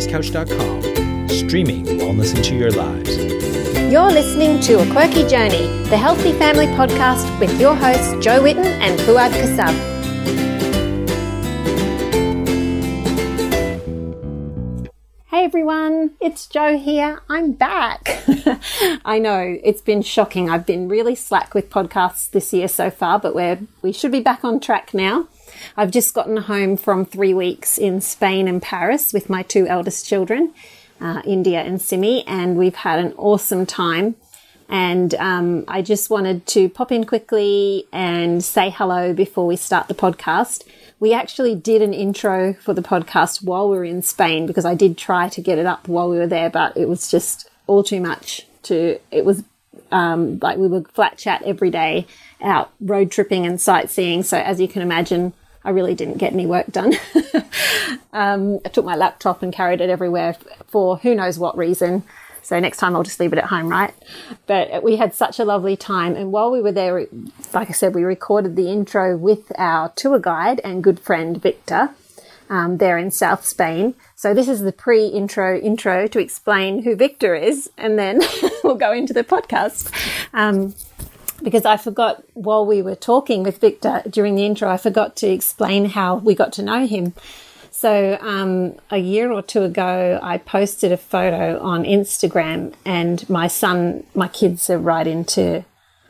thewellnesscouch.com, streaming wellness into your lives. You're listening to A Quirky Journey, the healthy family podcast with your hosts Jo Whitton and Fuad Kassab. Hey everyone, it's Jo here. I'm back. I know it's been shocking. I've been really slack with podcasts this year so far, but we're we should be back on track now. I've just gotten home from three weeks in Spain and Paris with my two eldest children, uh, India and Simi, and we've had an awesome time. And um, I just wanted to pop in quickly and say hello before we start the podcast. We actually did an intro for the podcast while we were in Spain because I did try to get it up while we were there, but it was just all too much to, it was um, like we were flat chat every day out road tripping and sightseeing. So as you can imagine, I really didn't get any work done. um, I took my laptop and carried it everywhere for who knows what reason. So next time I'll just leave it at home, right? But we had such a lovely time. And while we were there, like I said, we recorded the intro with our tour guide and good friend Victor um, there in South Spain. So this is the pre-intro intro to explain who Victor is, and then we'll go into the podcast. Um, because I forgot while we were talking with Victor during the intro, I forgot to explain how we got to know him. So um, a year or two ago, I posted a photo on Instagram, and my son, my kids are right into,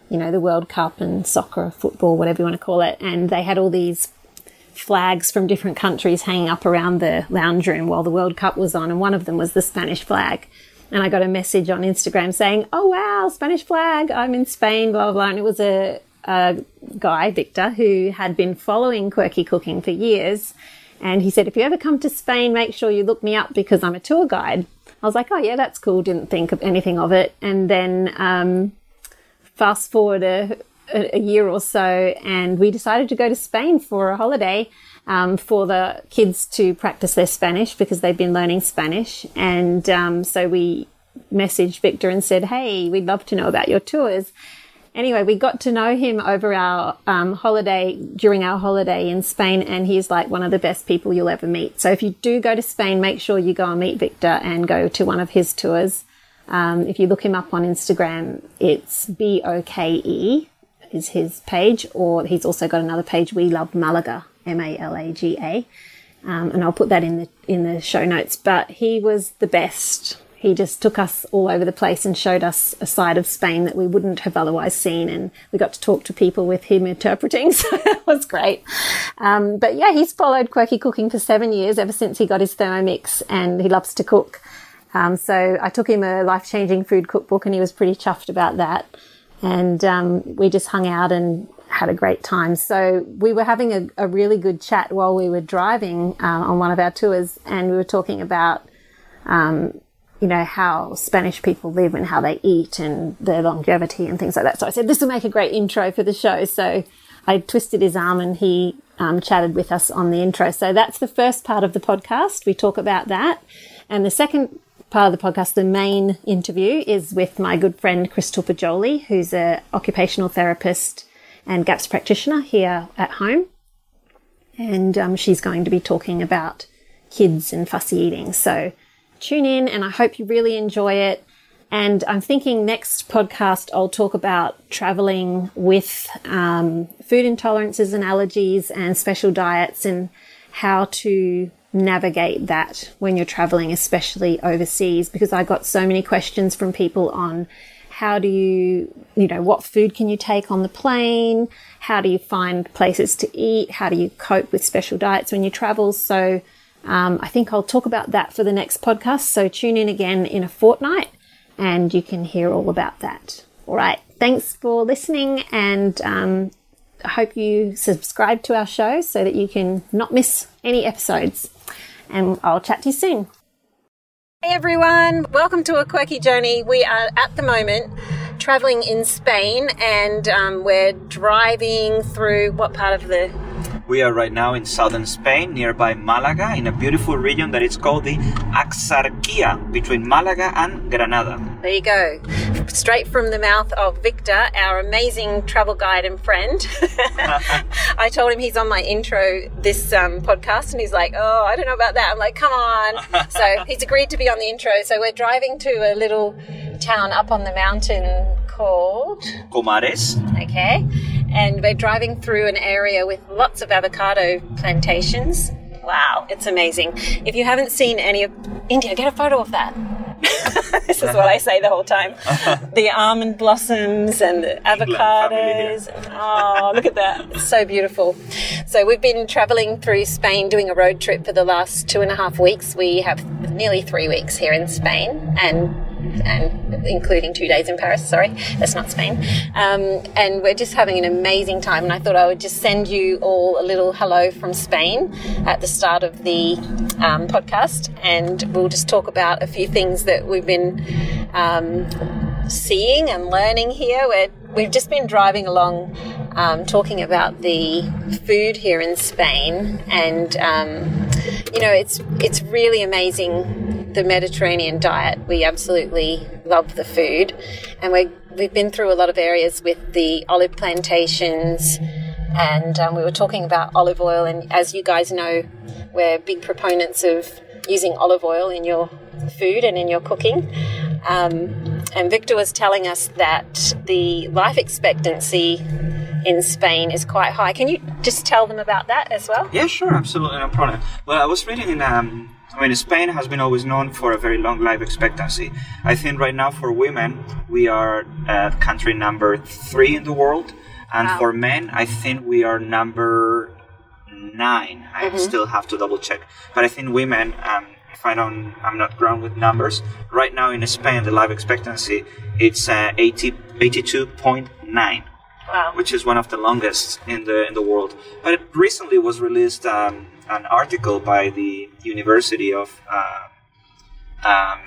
you know, the World Cup and soccer, football, whatever you want to call it, and they had all these flags from different countries hanging up around the lounge room while the World Cup was on, and one of them was the Spanish flag. And I got a message on Instagram saying, "Oh wow, Spanish flag! I'm in Spain." Blah blah blah. And it was a, a guy, Victor, who had been following quirky cooking for years, and he said, "If you ever come to Spain, make sure you look me up because I'm a tour guide." I was like, "Oh yeah, that's cool." Didn't think of anything of it, and then um, fast forward a, a year or so, and we decided to go to Spain for a holiday um, for the kids to practice their Spanish because they've been learning Spanish. And um, so we messaged Victor and said, Hey, we'd love to know about your tours. Anyway, we got to know him over our um, holiday, during our holiday in Spain, and he's like one of the best people you'll ever meet. So if you do go to Spain, make sure you go and meet Victor and go to one of his tours. Um, if you look him up on Instagram, it's B O K E is his page, or he's also got another page, We Love Malaga, M A L A G A, um, and I'll put that in the in the show notes. But he was the best. He just took us all over the place and showed us a side of Spain that we wouldn't have otherwise seen, and we got to talk to people with him interpreting. So that was great. Um, but yeah, he's followed quirky cooking for seven years, ever since he got his Thermomix, and he loves to cook. Um, so I took him a life changing food cookbook, and he was pretty chuffed about that. And um, we just hung out and had a great time. So we were having a, a really good chat while we were driving uh, on one of our tours, and we were talking about, um, you know, how Spanish people live and how they eat and their longevity and things like that. So I said this will make a great intro for the show. So I twisted his arm and he um, chatted with us on the intro. So that's the first part of the podcast. We talk about that, and the second part of the podcast, the main interview is with my good friend Crystel Poggioli, who's an occupational therapist and GAPS practitioner here at home. And um, she's going to be talking about kids and fussy eating. So tune in and I hope you really enjoy it. And I'm thinking next podcast I'll talk about traveling with um, food intolerances and allergies and special diets and how to navigate that when you're traveling, especially overseas, because I got so many questions from people on how do you, you know, what food can you take on the plane? How do you find places to eat? How do you cope with special diets when you travel? So, um, I think I'll talk about that for the next podcast. So tune in again in a fortnight and you can hear all about that. All right. Thanks for listening and, um, I hope you subscribe to our show so that you can not miss any episodes. And I'll chat to you soon. Hey everyone, welcome to a quirky journey. We are at the moment traveling in Spain and um, we're driving through what part of the we are right now in southern Spain, nearby Malaga, in a beautiful region that is called the Axarquia, between Malaga and Granada. There you go. straight from the mouth of Victor, our amazing travel guide and friend. I told him he's on my intro this um, podcast, and he's like, "Oh, I don't know about that." I'm like, "Come on!" so he's agreed to be on the intro. So we're driving to a little town up on the mountain called Comares. Okay, and we're driving through an area with lots of avocado plantations. Wow, it's amazing. If you haven't seen any of India, get a photo of that. this is what I say the whole time. the almond blossoms and the avocados. Oh, look at that. It's so beautiful. So we've been traveling through Spain doing a road trip for the last two and a half weeks. We have nearly three weeks here in Spain and and including two days in Paris. Sorry, that's not Spain. Um, and we're just having an amazing time. And I thought I would just send you all a little hello from Spain at the start of the um, podcast, and we'll just talk about a few things that we've been um, seeing and learning here. We're, we've just been driving along. Um, talking about the food here in Spain, and um, you know, it's it's really amazing the Mediterranean diet. We absolutely love the food, and we we've been through a lot of areas with the olive plantations, and um, we were talking about olive oil. And as you guys know, we're big proponents of using olive oil in your food and in your cooking. Um, and Victor was telling us that the life expectancy in Spain is quite high. Can you just tell them about that as well? Yeah, sure, absolutely, no problem. Well, I was reading in, um, I mean, Spain has been always known for a very long life expectancy. I think right now for women, we are uh, country number three in the world. And Wow. for men, I think we are number nine. I Mm-hmm. still have to double check. But I think women, um, if I don't, I'm not grown with numbers. Right now in Spain, the life expectancy it's uh, 80, 82.9 Wow. which is one of the longest in the in the world. But it recently was released um, an article by the University of uh, um,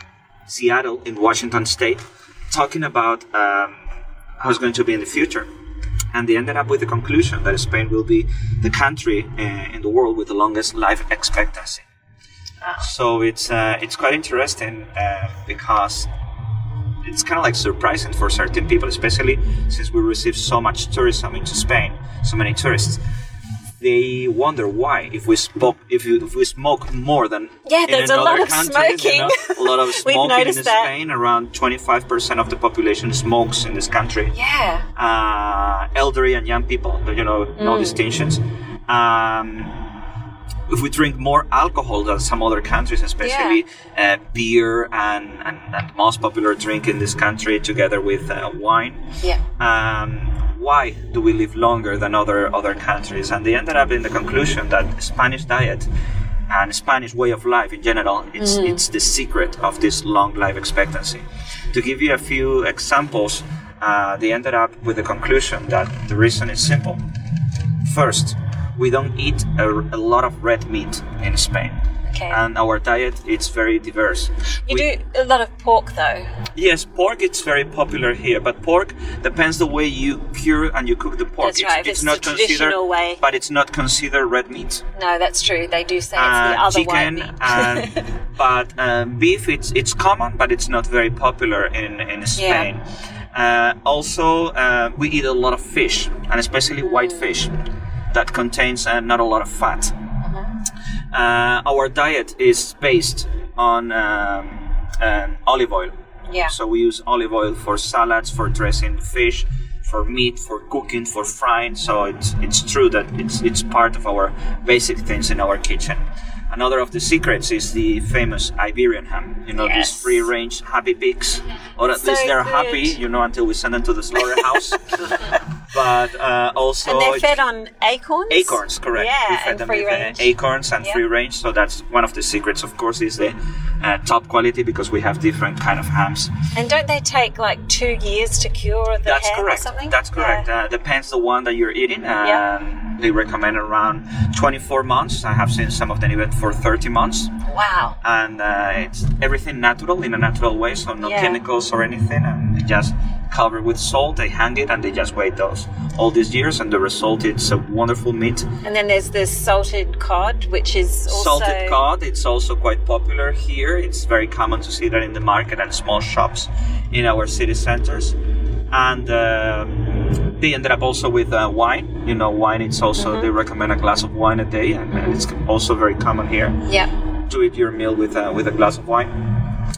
Seattle in Washington State talking about um, how it's going to be in the future. And they ended up with the conclusion that Spain will be the country uh, in the world with the longest life expectancy. So it's uh, it's quite interesting uh, because it's kind of like surprising for certain people, especially since we receive so much tourism into Spain, so many tourists. They wonder why, if we smoke, if, you, if we smoke more than Yeah, in there's a lot of countries, you know, smoking. a lot of smoking in that. Spain. Around 25% of the population smokes in this country Yeah. uh, elderly and young people, you know, no distinctions. Um, if we drink more alcohol than some other countries, especially uh, beer and, and, and most popular drink in this country, together with uh, wine, Yeah. um, why do we live longer than other other countries? And they ended up in the conclusion that Spanish diet and Spanish way of life in general, it's it's the secret of this long life expectancy. To give you a few examples, uh, they ended up with the conclusion that the reason is simple. First, we don't eat a, a lot of red meat in Spain. Okay. And our diet it's very diverse. You We- do a lot of pork though. Yes, pork it's very popular here, but pork depends the way you cure and you cook the pork. That's it's, right, it's it's not the considered, traditional way. but it's not considered red meat. No, that's true. They do say it's Uh, the other chicken, white meat. and, but um, beef it's it's common, but it's not very popular in in Spain. Uh, also, uh, we eat a lot of fish, and especially white fish that contains uh, not a lot of fat. Uh-huh. Uh, our diet is based on um, um, olive oil. yeah. So we use olive oil for salads, for dressing fish, for meat, for cooking, for frying. So it's it's true that it's it's part of our basic things in our kitchen. Another of the secrets is the famous Iberian ham. You know, these free-range happy pigs, or at So least they're good. happy. You know, until we send them to the slaughterhouse. but uh, also and they're fed on acorns. Acorns, correct. Yeah, we fed and them free with uh, range. acorns and Yeah. free range. So that's one of the secrets, of course, is the uh, top quality because we have different kind of hams. And don't they take like two years to cure the That's ham correct. or something? That's correct. Yeah. Uh, depends the one that you're eating. Um, Yeah. They recommend around 24 months. I have seen some of them even for 30 months, Wow. and uh, it's everything natural in a natural way, so no Yeah. chemicals or anything, and it just covered with salt. They hang it and they just wait those all these years, and the result it's a wonderful meat. And then there's the salted cod, which is also Salted cod, it's also quite popular here. It's very common to see that in the market and small shops in our city centers. And um they ended up also with uh, wine. You know, wine. It's also they recommend a glass of wine a day, and, and it's also very common here Yeah. to eat your meal with a, with a glass of wine.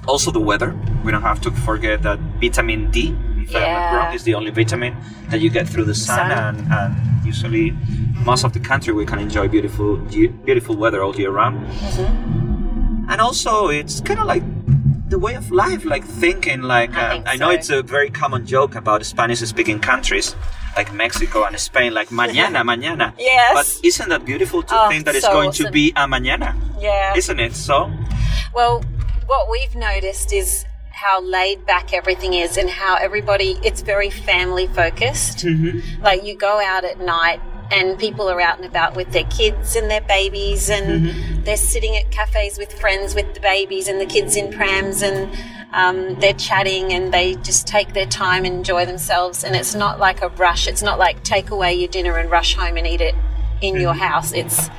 Also, the weather. We don't have to forget that vitamin D, if I'm not Yeah. wrong, is the only vitamin that you get through the sun, Sun. And, and usually most of the country we can enjoy beautiful beautiful weather all year round. Mm-hmm. And also, it's kind of like the way of life, like thinking. Like I uh, I know so. it's a very common joke about Spanish-speaking countries. Like Mexico and Spain, like mañana, mañana. Yes. But isn't that beautiful to Oh, think that it's so going to be a mañana? Yeah. Isn't it? So, Well, what we've noticed is how laid back everything is and how everybody, it's very family focused. Like you go out at night and people are out and about with their kids and their babies and they're sitting at cafes with friends with the babies and the kids in prams and um, they're chatting and they just take their time and enjoy themselves. And it's not like a rush. It's not like take away your dinner and rush home and eat it in your house. It's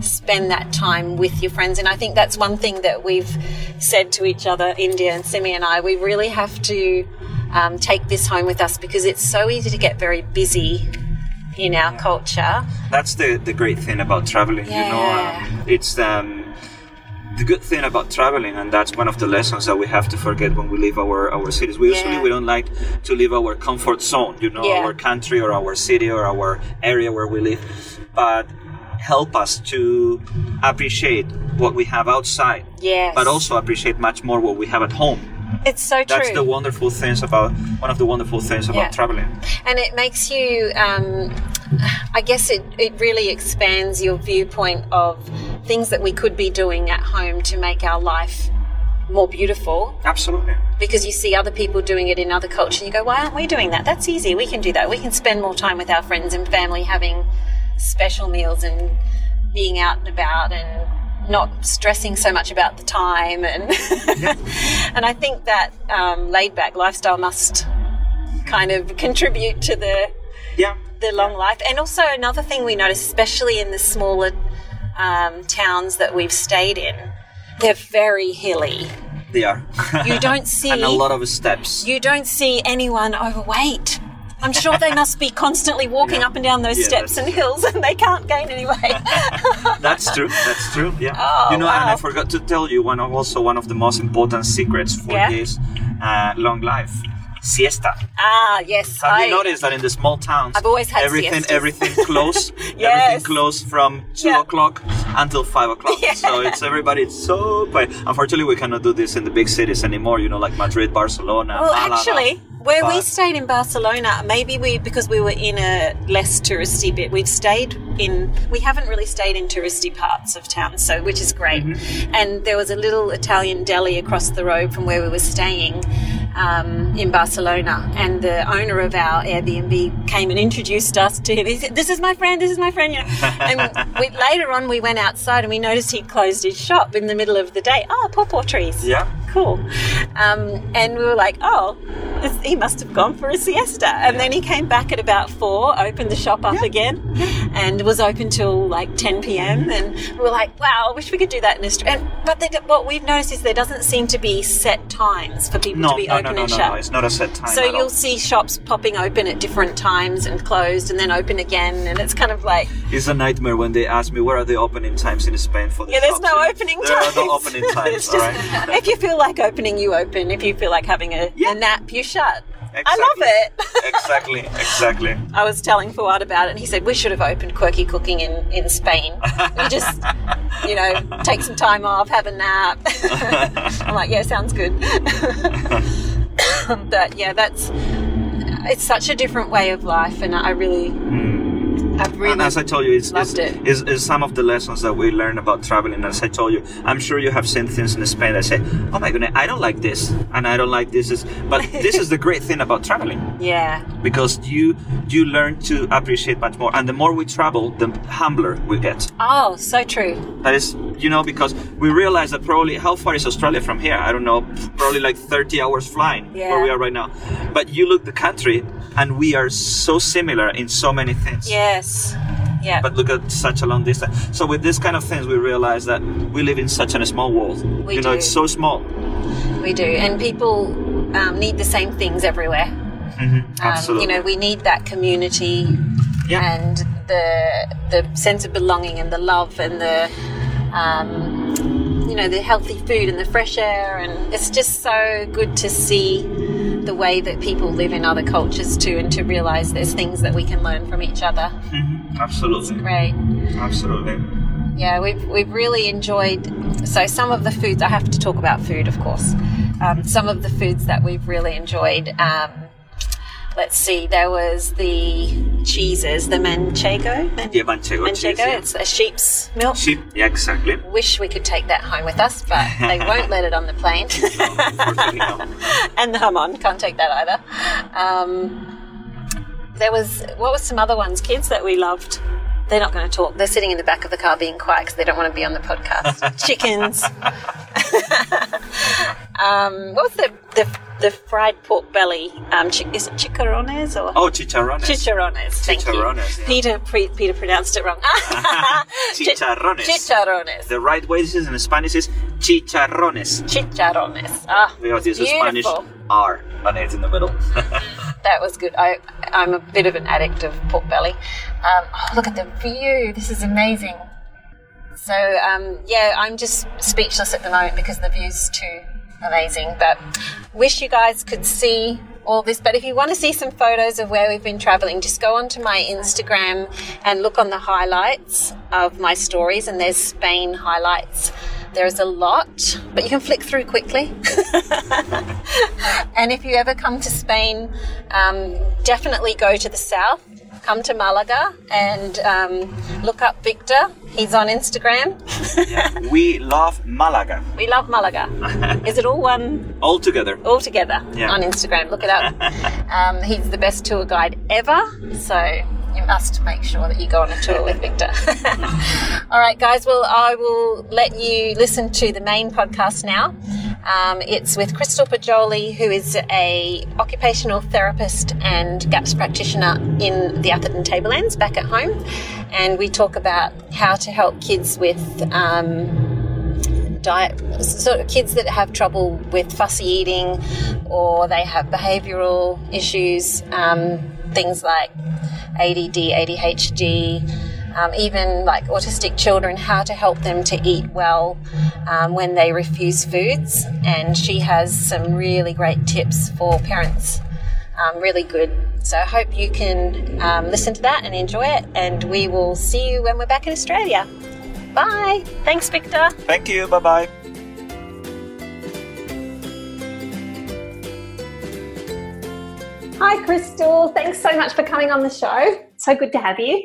spend that time with your friends. And I think that's one thing that we've said to each other, India and Simi and I. We really have to um, take this home with us because it's so easy to get very busy in our culture. that's the the great thing about traveling. You know, um, it's um, the good thing about traveling, and that's one of the lessons that we have to forget when we leave our our cities. We usually we don't like to leave our comfort zone. You know, Yeah. our country or our city or our area where we live, but help us to appreciate what we have outside Yes. but also appreciate much more what we have at home it's so true. that's the wonderful things about one of the wonderful things about Yeah. traveling. And it makes you um, i guess it, it really expands your viewpoint of things that we could be doing at home to make our life more beautiful. Absolutely. Because you see other people doing it in other cultures and you go why aren't we doing that? That's easy. We can do that. We can spend more time with our friends and family having special meals and being out and about and not stressing so much about the time and and I think that um, laid back lifestyle must kind of contribute to the yeah the long life. And also another thing we notice, especially in the smaller um, towns that we've stayed in, they're very hilly. they are You don't see and a lot of steps you don't see anyone overweight. I'm sure they must be constantly walking Yeah. up and down those Yeah, steps and hills, and they can't gain any weight. That's true. That's true. Yeah. Oh, you know, and I forgot to tell you one of also one of the most important secrets for Yeah? this uh, long life: siesta. ah, yes. Have I, you noticed that in the small towns, I've always had everything, siestas. everything close, Yes. everything close from two Yeah. o'clock until five o'clock. Yeah. So it's everybody. It's so quiet. Unfortunately, we cannot do this in the big cities anymore. You know, like Madrid, Barcelona. Well, Malaga. actually, where we stayed in Barcelona, maybe we because we were in a less touristy bit, we've stayed in. We haven't really stayed in touristy parts of town, so which is great. Mm-hmm. And there was a little Italian deli across the road from where we were staying. Um, in Barcelona, and the owner of our Airbnb came and introduced us to him. He said, "This is my friend. This is my friend." You know, and we, later on we went outside and we noticed he'd closed his shop in the middle of the day. Oh, pawpaw trees Yeah. cool. Um, and we were like, oh, this, he must have gone for a siesta. And then he came back at about four, opened the shop up again, and was open till like 10 p.m. And we were like, wow, I wish we could do that in Australia. And, but they, what we've noticed is there doesn't seem to be set times for people No, to be no, open no, no, and no, shut. no. It's not a set time. So you'll see shops popping open at different times and closed and then open again. And it's kind of like, It's a nightmare when they ask me where are the opening times in Spain for the yeah, there's shops. no Yeah. opening there times. are no opening times. All just- right. if you feel like opening, you open. If you feel like having a, Yeah. a nap, you shut. I love it. exactly, exactly. I was telling Fuad about it, and he said we should have opened Quirky Cooking in, in Spain. We just, you know, take some time off, have a nap. I'm like, yeah, sounds good. but yeah, that's it's such a different way of life, and I really, hmm. I really and as I told you, it's, loved it's, it. it's, it's some of the lessons that we learn about traveling. As I told you, I'm sure you have seen things in Spain that say, "Oh my goodness, I don't like this, and I don't like this." Is but this is the great thing about traveling yeah, because you you learn to appreciate much more, and the more we travel, the humbler we get. oh, so true. That is you know, because we realize that probably how far is Australia from here? I don't know, probably like 30 hours flying Yeah. where we are right now. But you look the country, and we are so similar in so many things. Yes. Yeah. But look at such a long distance. So with this kind of things, we realize that we live in such a small world. We you know, it's so small. we do. And people um, need the same things everywhere. Um, Absolutely. you know, we need that community Yeah. and the the sense of belonging and the love and the um, you know the healthy food and the fresh air and it's just so good to see the way that people live in other cultures too and to realize there's things that we can learn from each other Absolutely. great Absolutely. yeah we've, we've really enjoyed so some of the foods i have to talk about food of course um, some of the foods that we've really enjoyed um, let's see there was the cheeses the manchego Man- Yeah, manchego, cheese, manchego yeah. it's a sheep's milk Sheep. Yeah, exactly. wish we could take that home with us but they won't let it on the plane and the hamon can't take that either um, there was what was some other ones kids that we loved they're not going to talk they're sitting in the back of the car being quiet because they don't want to be on the podcast chickens um, what was the, the the fried pork belly um, chi- is it chicharrones or Oh, chicharrones. Chicharrones, thank Chicharrones, you. yeah. Peter pre- Peter pronounced it wrong. Chicharrones. Chicharrones. The right way this is in Spanish is chicharrones. Chicharrones. Ah, Because there's a Spanish. R on it in the middle. That was good. I, I'm a bit of an addict of pork belly. Um, oh, look at the view. This is amazing. So, um, yeah, I'm just speechless at the moment because the view's too amazing. But wish you guys could see all this. But if you want to see some photos of where we've been traveling, just go onto my Instagram and look on the highlights of my stories. And there's Spain highlights. There's a lot, but you can flick through quickly. and if you ever come to Spain, um, definitely go to the south. Come to Malaga and um, look up Victor. He's on Instagram. we love Malaga We love Malaga. Is it all one all together. all together Yeah. on Instagram? Look it up. um, he's the best tour guide ever. So you must make sure that you go on a tour with Victor. all right, guys. Well, I will let you listen to the main podcast now. Um, it's with Crystel Poggioli, who is a occupational therapist and GAPS practitioner in the Atherton Tablelands back at home, and we talk about how to help kids with. Um, diet sort of kids that have trouble with fussy eating or they have behavioral issues um, things like ADD ADHD um, even like autistic children how to help them to eat well um, when they refuse foods. And she has some really great tips for parents um, really good. So I hope you can um, listen to that and enjoy it and we will see you when we're back in Australia. Bye. Thanks Victor. Thank you. Bye bye. Hi, Crystel. Thanks so much for coming on the show. So good to have you.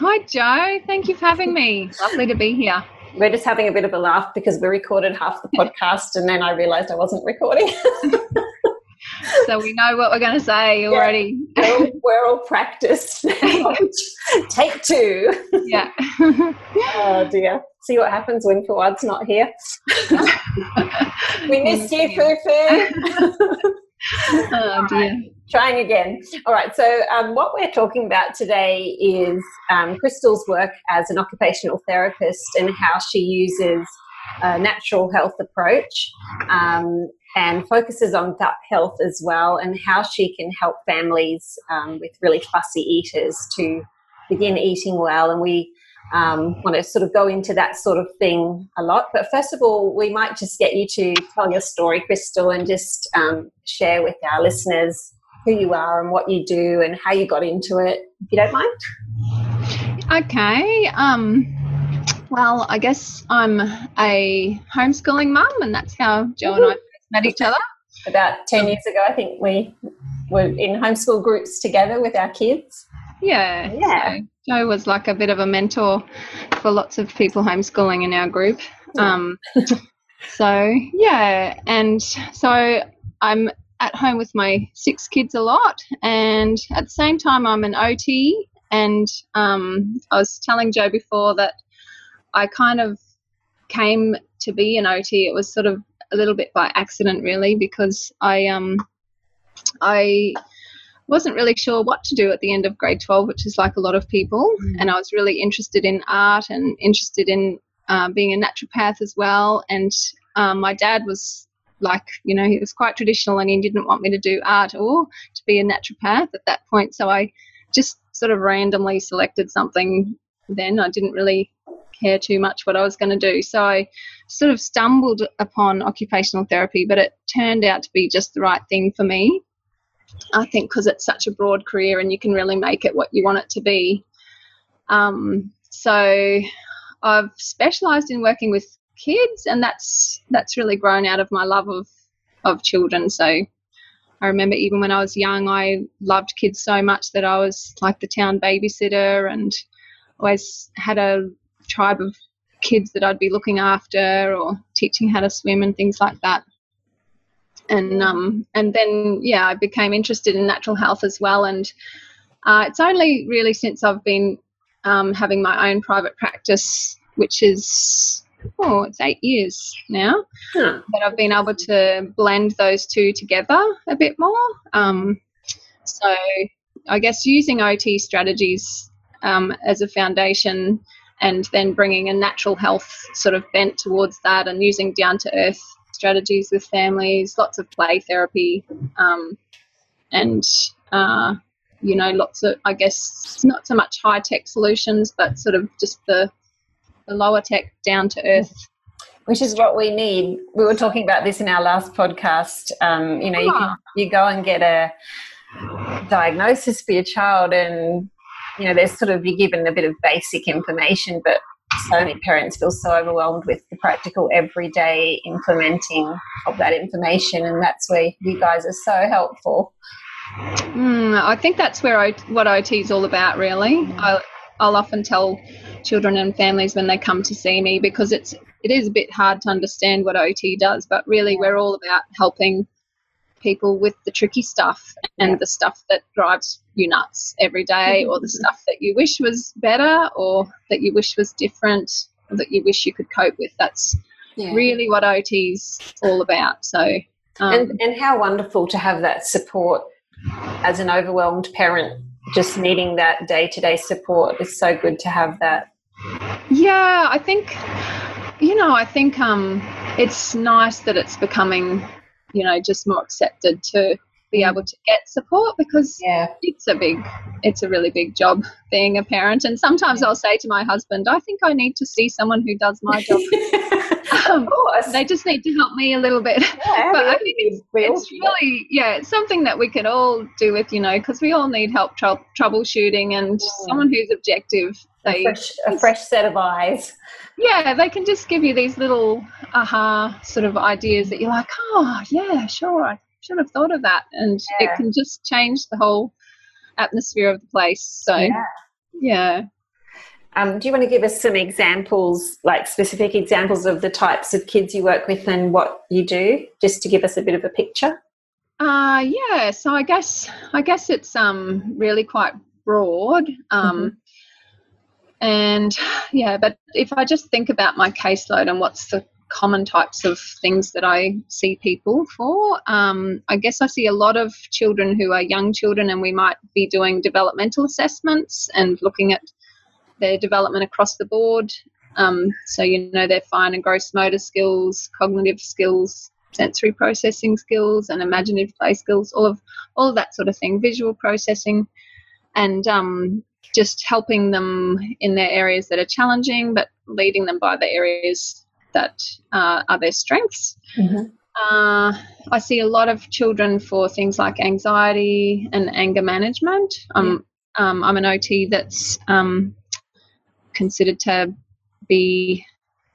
Hi, Jo. Thank you for having me. Lovely to be here. We're just having a bit of a laugh because we recorded half the podcast and then I realized I wasn't recording. So we know what we're going to say already. we're, all, we're all practiced. Take two. Yeah. Oh dear. See what happens when Fuad's not here. we missed you, Foo. oh, dear. Trying again. All right. So, um, what we're talking about today is um, Crystel's work as an occupational therapist and how she uses a natural health approach um, and focuses on gut health as well, and how she can help families um, with really fussy eaters to begin eating well. And we um, want to sort of go into that sort of thing a lot. But first of all, we might just get you to tell your story, Crystel, and just um, share with our listeners who you are and what you do and how you got into it, if you don't mind. Okay. Um, well, I guess I'm a homeschooling mum, and that's how Jo and I met each other. About 10 years ago, I think we were in homeschool groups together with our kids. Yeah. Yeah. So Jo was like a bit of a mentor for lots of people homeschooling in our group. Um, so, yeah. And so I'm at home with my six kids a lot. And at the same time, I'm an OT. And um, I was telling Jo before that I kind of came to be an OT, it was sort of a little bit by accident, really, because I um I wasn't really sure what to do at the end of grade 12, which is like a lot of people. Mm. And I was really interested in art and interested in uh, being a naturopath as well. And um, my dad was like, you know, he was quite traditional and he didn't want me to do art or to be a naturopath at that point. So I just sort of randomly selected something then. I didn't really care too much what I was going to do. So I sort of stumbled upon occupational therapy, but it turned out to be just the right thing for me. I think because it's such a broad career and you can really make it what you want it to be. Um, so I've specialised in working with kids, and that's that's really grown out of my love of of children. So I remember even when I was young, I loved kids so much that I was like the town babysitter and always had a tribe of kids that I'd be looking after or teaching how to swim and things like that and um, and then yeah, I became interested in natural health as well. And uh, it's only really since I've been um, having my own private practice, which is oh, it's eight years now, that I've been able to blend those two together a bit more. Um, so I guess using OT strategies um, as a foundation and then bringing a natural health sort of bent towards that and using down to earth strategies with families, lots of play therapy, um, and uh, you know, lots of I guess not so much high tech solutions, but sort of just the the lower tech, down to earth. Which is what we need. We were talking about this in our last podcast. Um, you know, you, can, you go and get a diagnosis for your child, and you know, there's sort of you're given a bit of basic information, but so many parents feel so overwhelmed with the practical everyday implementing of that information and that's where you guys are so helpful mm, i think that's where I, what ot is all about really mm. I, i'll often tell children and families when they come to see me because it's it is a bit hard to understand what ot does but really we're all about helping people with the tricky stuff and yeah. the stuff that drives you nuts every day, or the stuff that you wish was better, or that you wish was different, or that you wish you could cope with. That's yeah. really what OT's all about. So, um, and and how wonderful to have that support as an overwhelmed parent, just needing that day to day support. It's so good to have that. Yeah, I think you know, I think um, it's nice that it's becoming you know just more accepted to be able to get support because yeah. it's a big it's a really big job being a parent. And sometimes yeah. i'll say to my husband i think i need to see someone who does my job. Um, they just need to help me a little bit. Yeah, but i think it's, it's really yeah it's something that we can all do with you know because we all need help tr- troubleshooting and someone who's objective a, fresh, a fresh set of eyes yeah, they can just give you these little aha sort of ideas that you're like, oh, yeah, sure, I should have thought of that. And yeah. it can just change the whole atmosphere of the place. So, yeah. yeah. Um, do you want to give us some examples, like specific examples of the types of kids you work with and what you do, just to give us a bit of a picture? Uh, yeah. So I guess I guess it's um really quite broad. Um, mm-hmm. And yeah, but if I just think about my caseload and what's the common types of things that I see people for, um, I guess I see a lot of children who are young children, and we might be doing developmental assessments and looking at their development across the board. Um, so, you know, their fine and gross motor skills, cognitive skills, sensory processing skills, and imaginative play skills, all of all of that sort of thing, visual processing, and um, just helping them in their areas that are challenging, but leading them by the areas that uh, are their strengths. Mm-hmm. Uh, I see a lot of children for things like anxiety and anger management. Um, um, I'm an OT that's um, considered to be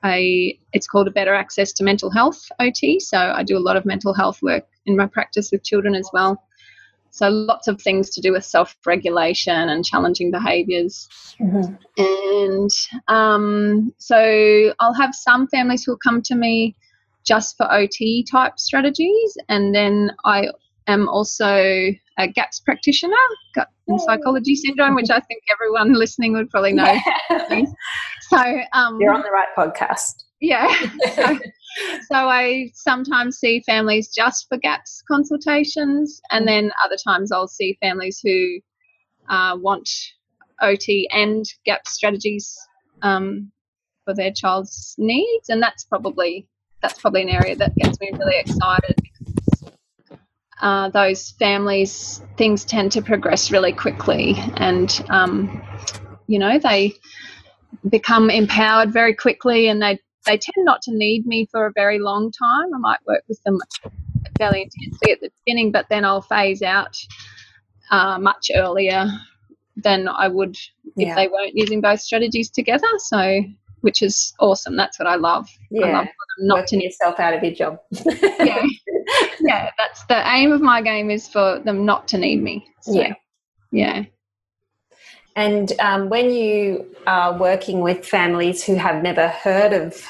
a, it's called a better access to mental health OT. So I do a lot of mental health work in my practice with children as well. So lots of things to do with self-regulation and challenging behaviours. Mm-hmm. And um, so I'll have some families who'll come to me just for OT type strategies, and then I am also a GAPS practitioner, gut and psychology syndrome, which I think everyone listening would probably know. Yeah. so um, you're on the right podcast. Yeah. so, so I sometimes see families just for GAPS consultations, and then other times I'll see families who uh, want OT and gap strategies um, for their child's needs, and that's probably that's probably an area that gets me really excited. Uh, those families, things tend to progress really quickly, and um, you know they become empowered very quickly, and they they tend not to need me for a very long time. I might work with them fairly intensely at the beginning, but then I'll phase out uh, much earlier than I would if yeah. they weren't using both strategies together. So which is awesome. That's what I love. Yeah, I love not to yourself out of your job. yeah, yeah. That's the aim of my game is for them not to need me. So, yeah, yeah. And um, when you are working with families who have never heard of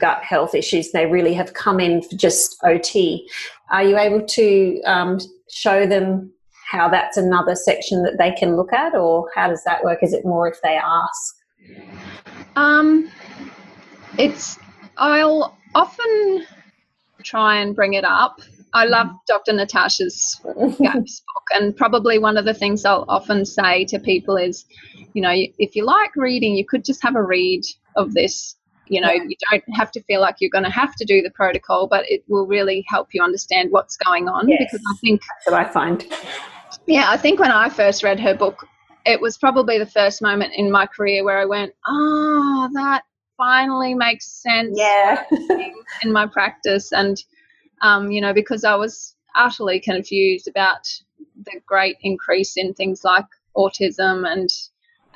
gut health issues, they really have come in for just OT. Are you able to um, show them how that's another section that they can look at, or how does that work? Is it more if they ask? Um, it's I'll often try and bring it up. I love Dr. Natasha's GAPS book, and probably one of the things I'll often say to people is, you know, if you like reading, you could just have a read of this. You know, yeah. you don't have to feel like you're going to have to do the protocol, but it will really help you understand what's going on. Yes. Because I think that's what I find. Yeah, I think when I first read her book, it was probably the first moment in my career where I went, oh, that finally makes sense yeah. in my practice. And, um, you know, because I was utterly confused about the great increase in things like autism and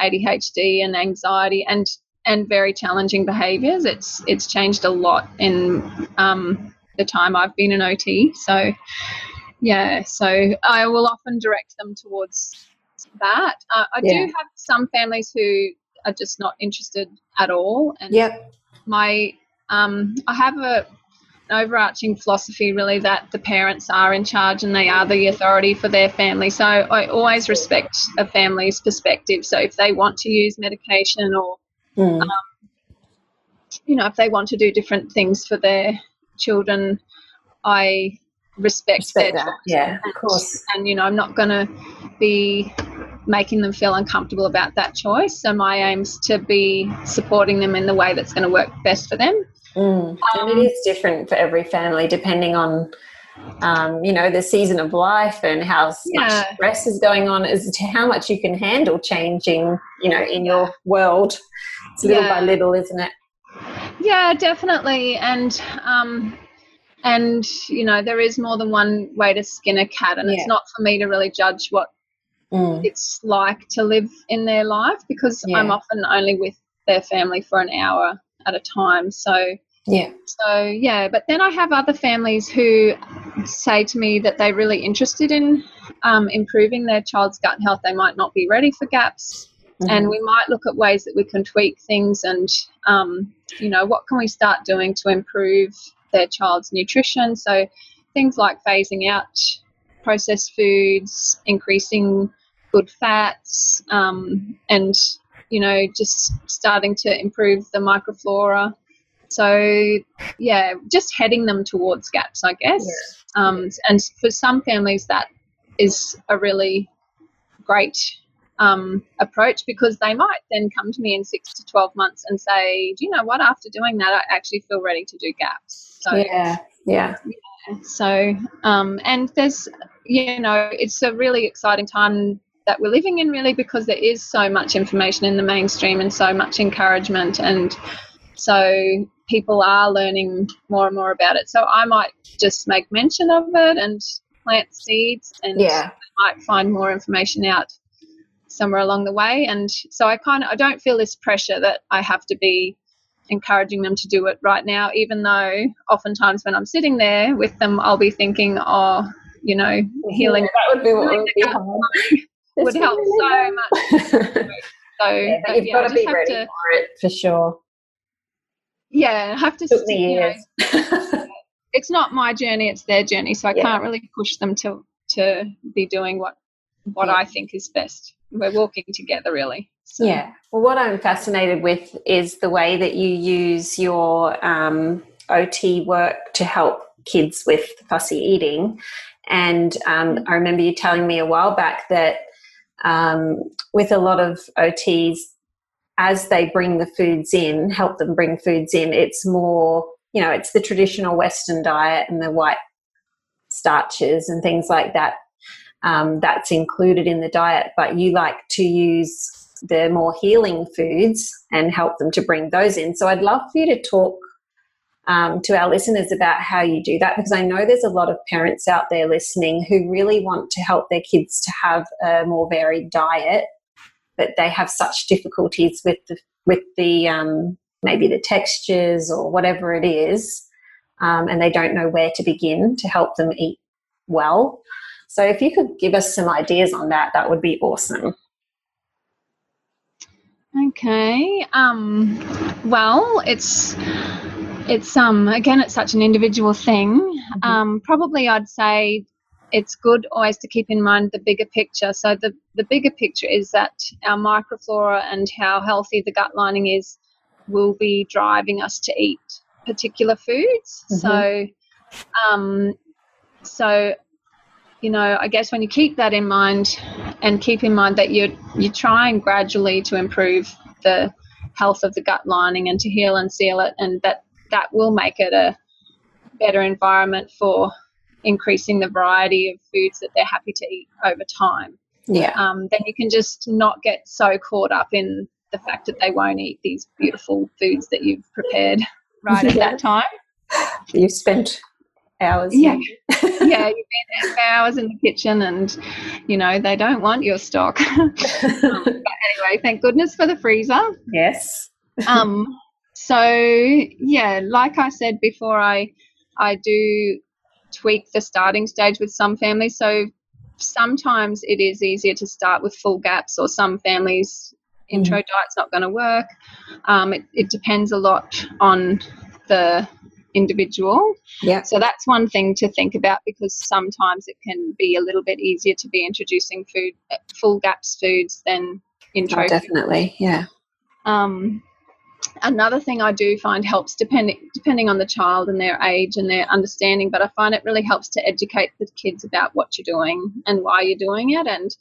ADHD and anxiety and and very challenging behaviours. It's it's changed a lot in um, the time I've been in OT. So yeah, so I will often direct them towards that. Uh, I yeah. do have some families who are just not interested at all. And yep. my um, I have a an overarching philosophy really that the parents are in charge and they are the authority for their family. So I always respect a family's perspective. So if they want to use medication or mm. um, you know if they want to do different things for their children, I respect, respect their that. Yeah, of course. And you know I'm not going to be making them feel uncomfortable about that choice. So my aim's to be supporting them in the way that's going to work best for them. Mm. Um, and it is different for every family depending on um, you know the season of life and how yeah. much stress is going on as to how much you can handle changing you know in your world it's little yeah. by little isn't it yeah definitely and um, and you know there is more than one way to skin a cat and yeah. it's not for me to really judge what mm. it's like to live in their life because. I'm often only with their family for an hour at a time. So yeah. So yeah, but then I have other families who say to me that they're really interested in um, improving their child's gut health. They might not be ready for gaps, mm-hmm. and we might look at ways that we can tweak things and um, you know what can we start doing to improve their child's nutrition. So things like phasing out processed foods, increasing good fats, um, and you know just starting to improve the microflora. So yeah, just heading them towards gaps, I guess. Yeah. Um, and for some families, that is a really great um, approach because they might then come to me in six to 12 months and say, Do you know what? After doing that, I actually feel ready to do gaps. So, yeah, yeah. yeah so, um, and there's, you know, it's a really exciting time that we're living in really because there is so much information in the mainstream and so much encouragement and so people are learning more and more about it. So i might just make mention of it and plant seeds and yeah. might find more information out somewhere along the way. And so i kind of i don't feel this pressure that i have to be encouraging them to do it right now even though oftentimes when i'm sitting there with them i'll be thinking oh you know healing that would be what would be hard would help so much. so yeah, but you've yeah, got to be ready to, for it for sure. Yeah, I have to. Took me years. Know, it's not my journey; it's their journey. So I yeah. can't really push them to to be doing what what. I think is best. We're walking together, really. So. Yeah. Well, what I'm fascinated with is the way that you use your um, OT work to help kids with fussy eating. And um, I remember you telling me a while back that um, with a lot of OTs, as they bring the foods in, help them bring foods in, it's more, you know, it's the traditional Western diet and the white starches and things like that. Um, that's included in the diet, but you like to use the more healing foods and help them to bring those in. So I'd love for you to talk um, to our listeners about how you do that because I know there's a lot of parents out there listening who really want to help their kids to have a more varied diet, but they have such difficulties with the with the um, maybe the textures or whatever it is, um, and they don't know where to begin to help them eat well. So if you could give us some ideas on that, that would be awesome. Okay. Um, well, it's it's um again it's such an individual thing. Mm-hmm. Um, probably I'd say it's good always to keep in mind the bigger picture. So the the bigger picture is that our microflora and how healthy the gut lining is will be driving us to eat particular foods. Mm-hmm. So um, so you know, I guess when you keep that in mind and keep in mind that you're you're trying gradually to improve the health of the gut lining and to heal and seal it and that that will make it a better environment for increasing the variety of foods that they're happy to eat over time. Yeah. Um, then you can just not get so caught up in the fact that they won't eat these beautiful foods that you've prepared right at that time. You've spent hours. Yeah. yeah, you've been hours in the kitchen and, you know, they don't want your stock. um, but anyway, thank goodness for the freezer. Yes. um, so, yeah, like I said before, I, I do tweak the starting stage with some families. So sometimes it is easier to start with full gaps or some families intro mm. diet's not going to work. Um, it, it depends a lot on the individual. Yeah. So that's one thing to think about because sometimes it can be a little bit easier to be introducing food, full gaps foods than intro. Oh, definitely, yeah. Um, another thing I do find helps depending depending on the child and their age and their understanding, but I find it really helps to educate the kids about what you're doing and why you're doing it and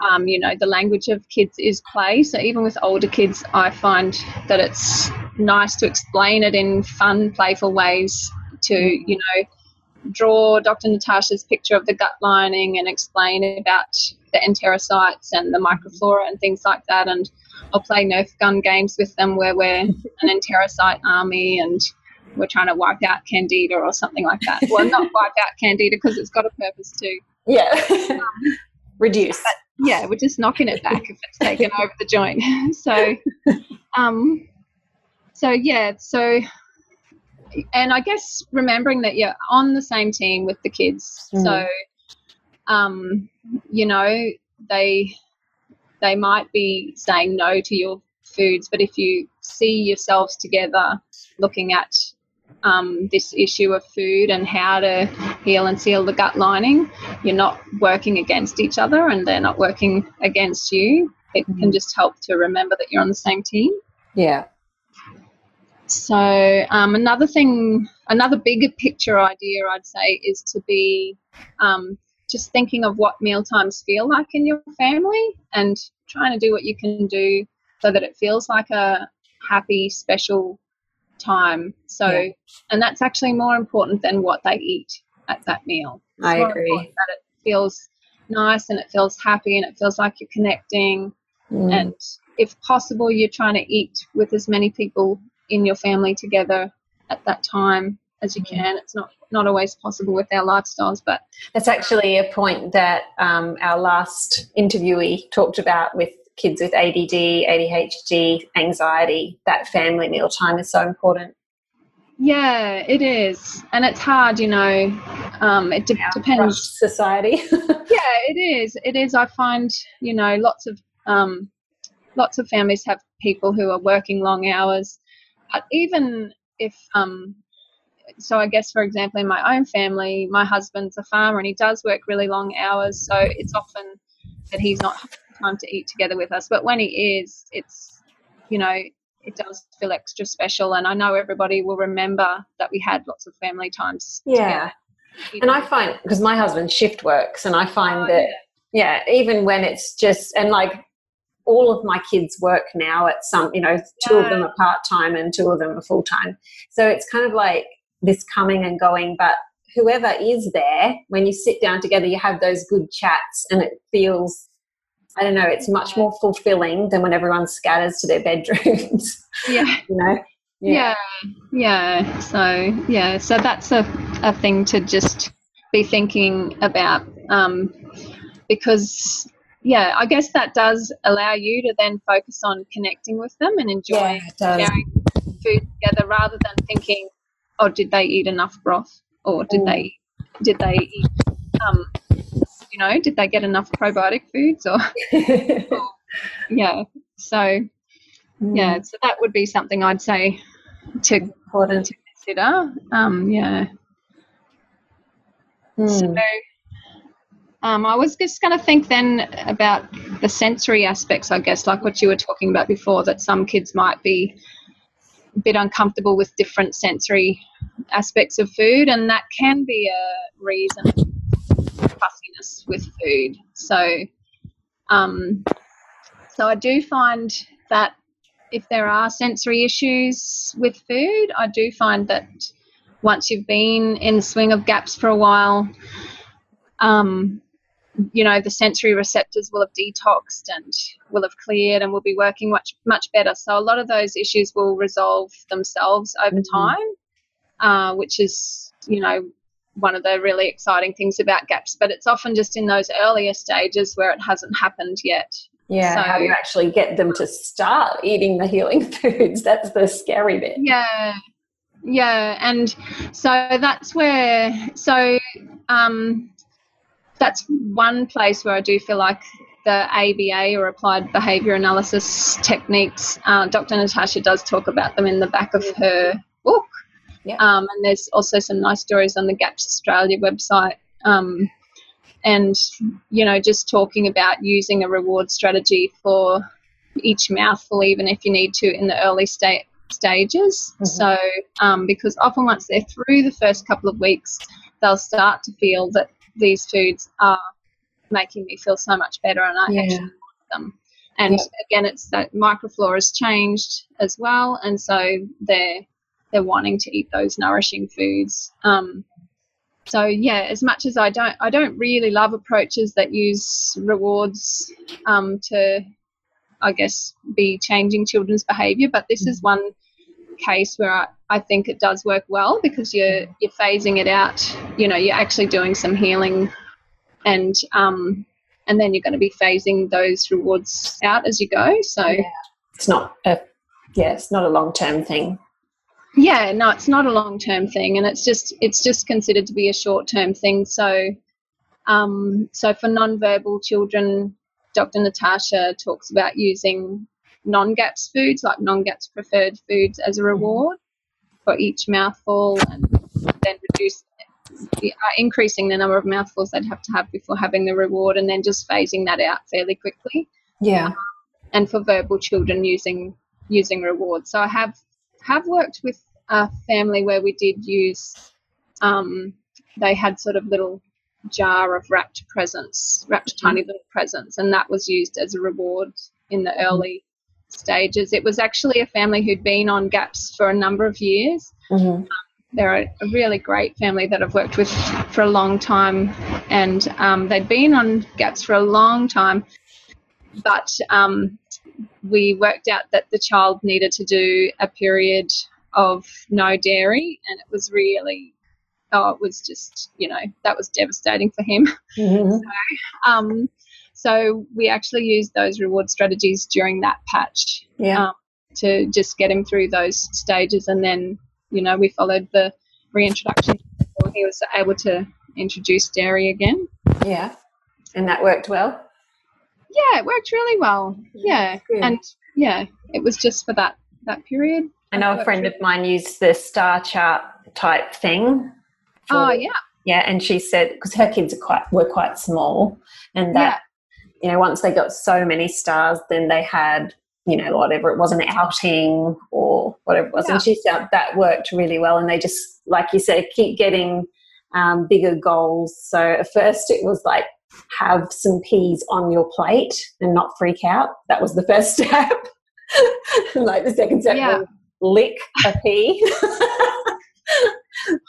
um, you know, the language of kids is play. So even with older kids, I find that it's nice to explain it in fun, playful ways to, you know, draw Dr. Natasha's picture of the gut lining and explain about the enterocytes and the microflora and things like that. And I'll play Nerf gun games with them where we're an enterocyte army and we're trying to wipe out Candida or something like that. Well, not wipe out Candida because it's got a purpose too. Yeah. Um, Reduce. But, yeah, we're just knocking it back if it's taken over the joint. so, um, so yeah, so, and I guess remembering that you're on the same team with the kids. Mm. So, um, you know, they they might be saying no to your foods, but if you see yourselves together looking at um, this issue of food and how to heal and seal the gut lining, you're not working against each other and they're not working against you. It mm-hmm. can just help to remember that you're on the same team. Yeah. So, um, another thing, another bigger picture idea I'd say is to be um, just thinking of what meal times feel like in your family and trying to do what you can do so that it feels like a happy, special time. So, yeah. and that's actually more important than what they eat at that meal. It's I agree. That it feels nice and it feels happy and it feels like you're connecting. Mm. And if possible, you're trying to eat with as many people in your family together at that time as you mm. can. It's not not always possible with our lifestyles, but that's actually a point that um, our last interviewee talked about with kids with ADD, ADHD, anxiety, that family meal time is so important. Yeah, it is, and it's hard, you know. Um, it de- depends. Society. yeah, it is. It is. I find, you know, lots of um, lots of families have people who are working long hours, but even if um, so I guess, for example, in my own family, my husband's a farmer and he does work really long hours. So it's often that he's not time to eat together with us. But when he is, it's you know it does feel extra special, and I know everybody will remember that we had lots of family times. Yeah. together. And I find because my husband shift works, and I oh, find Oh, that yeah, even when it's just and like all of my kids work now at some, you know, two of them Yeah. are part time and two of them are full time. So it's kind of like this coming and going, but whoever is there, when you sit down together, you have those good chats, and it feels. I don't know. It's much more fulfilling than when everyone scatters to their bedrooms. yeah. you know. yeah yeah so yeah so that's a, a thing to just be thinking about um, because yeah i guess that does allow you to then focus on connecting with them and enjoying does. sharing food together rather than thinking oh did they eat enough broth or did Mm. they did they eat um, you know did they get enough probiotic foods or yeah so yeah so that would be something i'd say to important. to consider. Um, yeah. So, Hmm. um, I was just going to think then about the sensory aspects, I guess, like what you were talking about before, that some kids might be bit uncomfortable with different sensory aspects of food, and that can be a reason fussiness with food. So, um, so I do find that if there are sensory issues with food, I do find that once you've been in the swing of gaps for a while, um, you know, the sensory receptors will have detoxed and will have cleared and will be working much much better. So a lot of those issues will resolve themselves over Mhm. time, uh, which is, you know, one of the really exciting things about gaps. But it's often just in those earlier stages where it hasn't happened yet. Yeah, So- how you actually get them to start eating the healing foods? That's the scary bit. Yeah, yeah, and so that's where so um, that's one place where I do feel like the ABA or applied behavior analysis techniques. Uh, Dr. Natasha does talk about them in the back of her book. Yeah. Um, and there's also some nice stories on the Gaps Australia website. Um, and you know, just talking about using a reward strategy for each mouthful, even if you need to in the early state stages. Mhm. So, um, because often once they're through the first couple of weeks, they'll start to feel that these foods are making me feel so much better, and I Yeah. actually want them. And Yeah. again, it's that microflora has changed as well, and so they're they're wanting to eat those nourishing foods. Um, so yeah, as much as I don't, I don't really love approaches that use rewards um, to, I guess, be changing children's behaviour. But this is one case where I, I think it does work well because you're you're phasing it out. You know, you're actually doing some healing, and um, and then you're going to be phasing those rewards out as you go. So. Yeah. It's not a yeah, it's not a long term thing. Yeah, no, it's not a long term thing, and it's just it's just considered to be a short term thing. So, um, so for non-verbal children, Dr. Natasha talks about using non-GAPS foods, like non-GAPS preferred foods, as a reward for each mouthful, and then reduce the, uh, increasing the number of mouthfuls they'd have to have before having the reward, and then just phasing that out fairly quickly Yeah. and for verbal children using using rewards. So I have have worked with a family where we did use um, they had sort of little jar of wrapped presents, wrapped tiny little presents, and that was used as a reward in the early stages. It was actually a family who'd been on GAPS for a number of years. hmm They're a, really great family that I've worked with for a long time, and um, they'd been on GAPS for a long time, but um, we worked out that the child needed to do a period of no dairy, and it was really, oh, it was just, you know, that was devastating for him. hmm Um, so we actually used those reward strategies during that patch Yeah. um, to just get him through those stages, and then you know we followed the reintroduction. He was able to introduce dairy again. yeah. And that worked well. Yeah, it worked really well. Yeah, Good. and yeah, it was just for that that period. I know a friend of mine used the star chart type thing. for- Oh yeah, Yeah, and she said because her kids are quite were quite small, and that you know, once they got so many stars, then they had, you know, whatever it was, an outing or whatever it was. Yeah. And she said that worked really well. And they just, like you said, keep getting um, bigger goals. So at first it was like, have some peas on your plate and not freak out. That was the first step. like the second step Yeah. was lick a pea.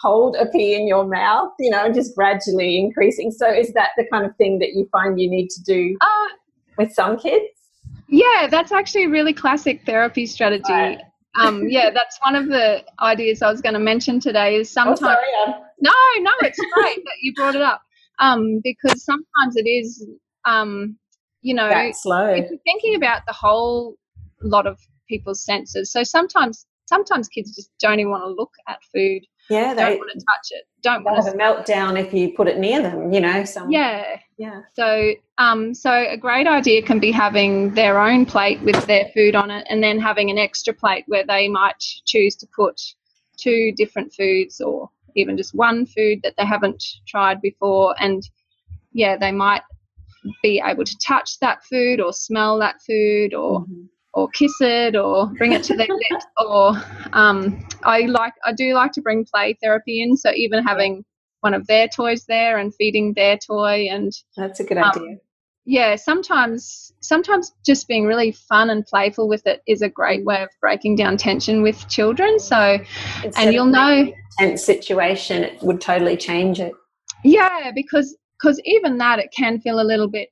Hold a pea in your mouth, you know, just gradually increasing. So, is that the kind of thing that you find you need to do Uh, with some kids? yeah, that's actually a really classic therapy strategy. Right. Um, yeah, that's one of the ideas I was going to mention today. Is Oh, sometimes sorry, um, no, no, it's great that you brought it up. Um, because sometimes it is, um, you know, slow. if you're thinking about the whole lot of people's senses. So sometimes, sometimes kids just don't even want to look at food. Yeah, they Don't want to touch it. Don't want have to. a meltdown if you put it near them, you know. Some, Yeah. yeah. So, um, so a great idea can be having their own plate with their food on it, and then having an extra plate where they might choose to put two different foods or even just one food that they haven't tried before. And yeah, they might be able to touch that food or smell that food or Mhm. Or kiss it or bring it to their lips or um, I like I do like to bring play therapy in. So even having one of their toys there and feeding their toy and That's a good Um, idea. yeah sometimes sometimes just being really fun and playful with it is a great way of breaking down tension with children so Instead and you'll know tense situation, it would totally change it. yeah because because even that it can feel a little bit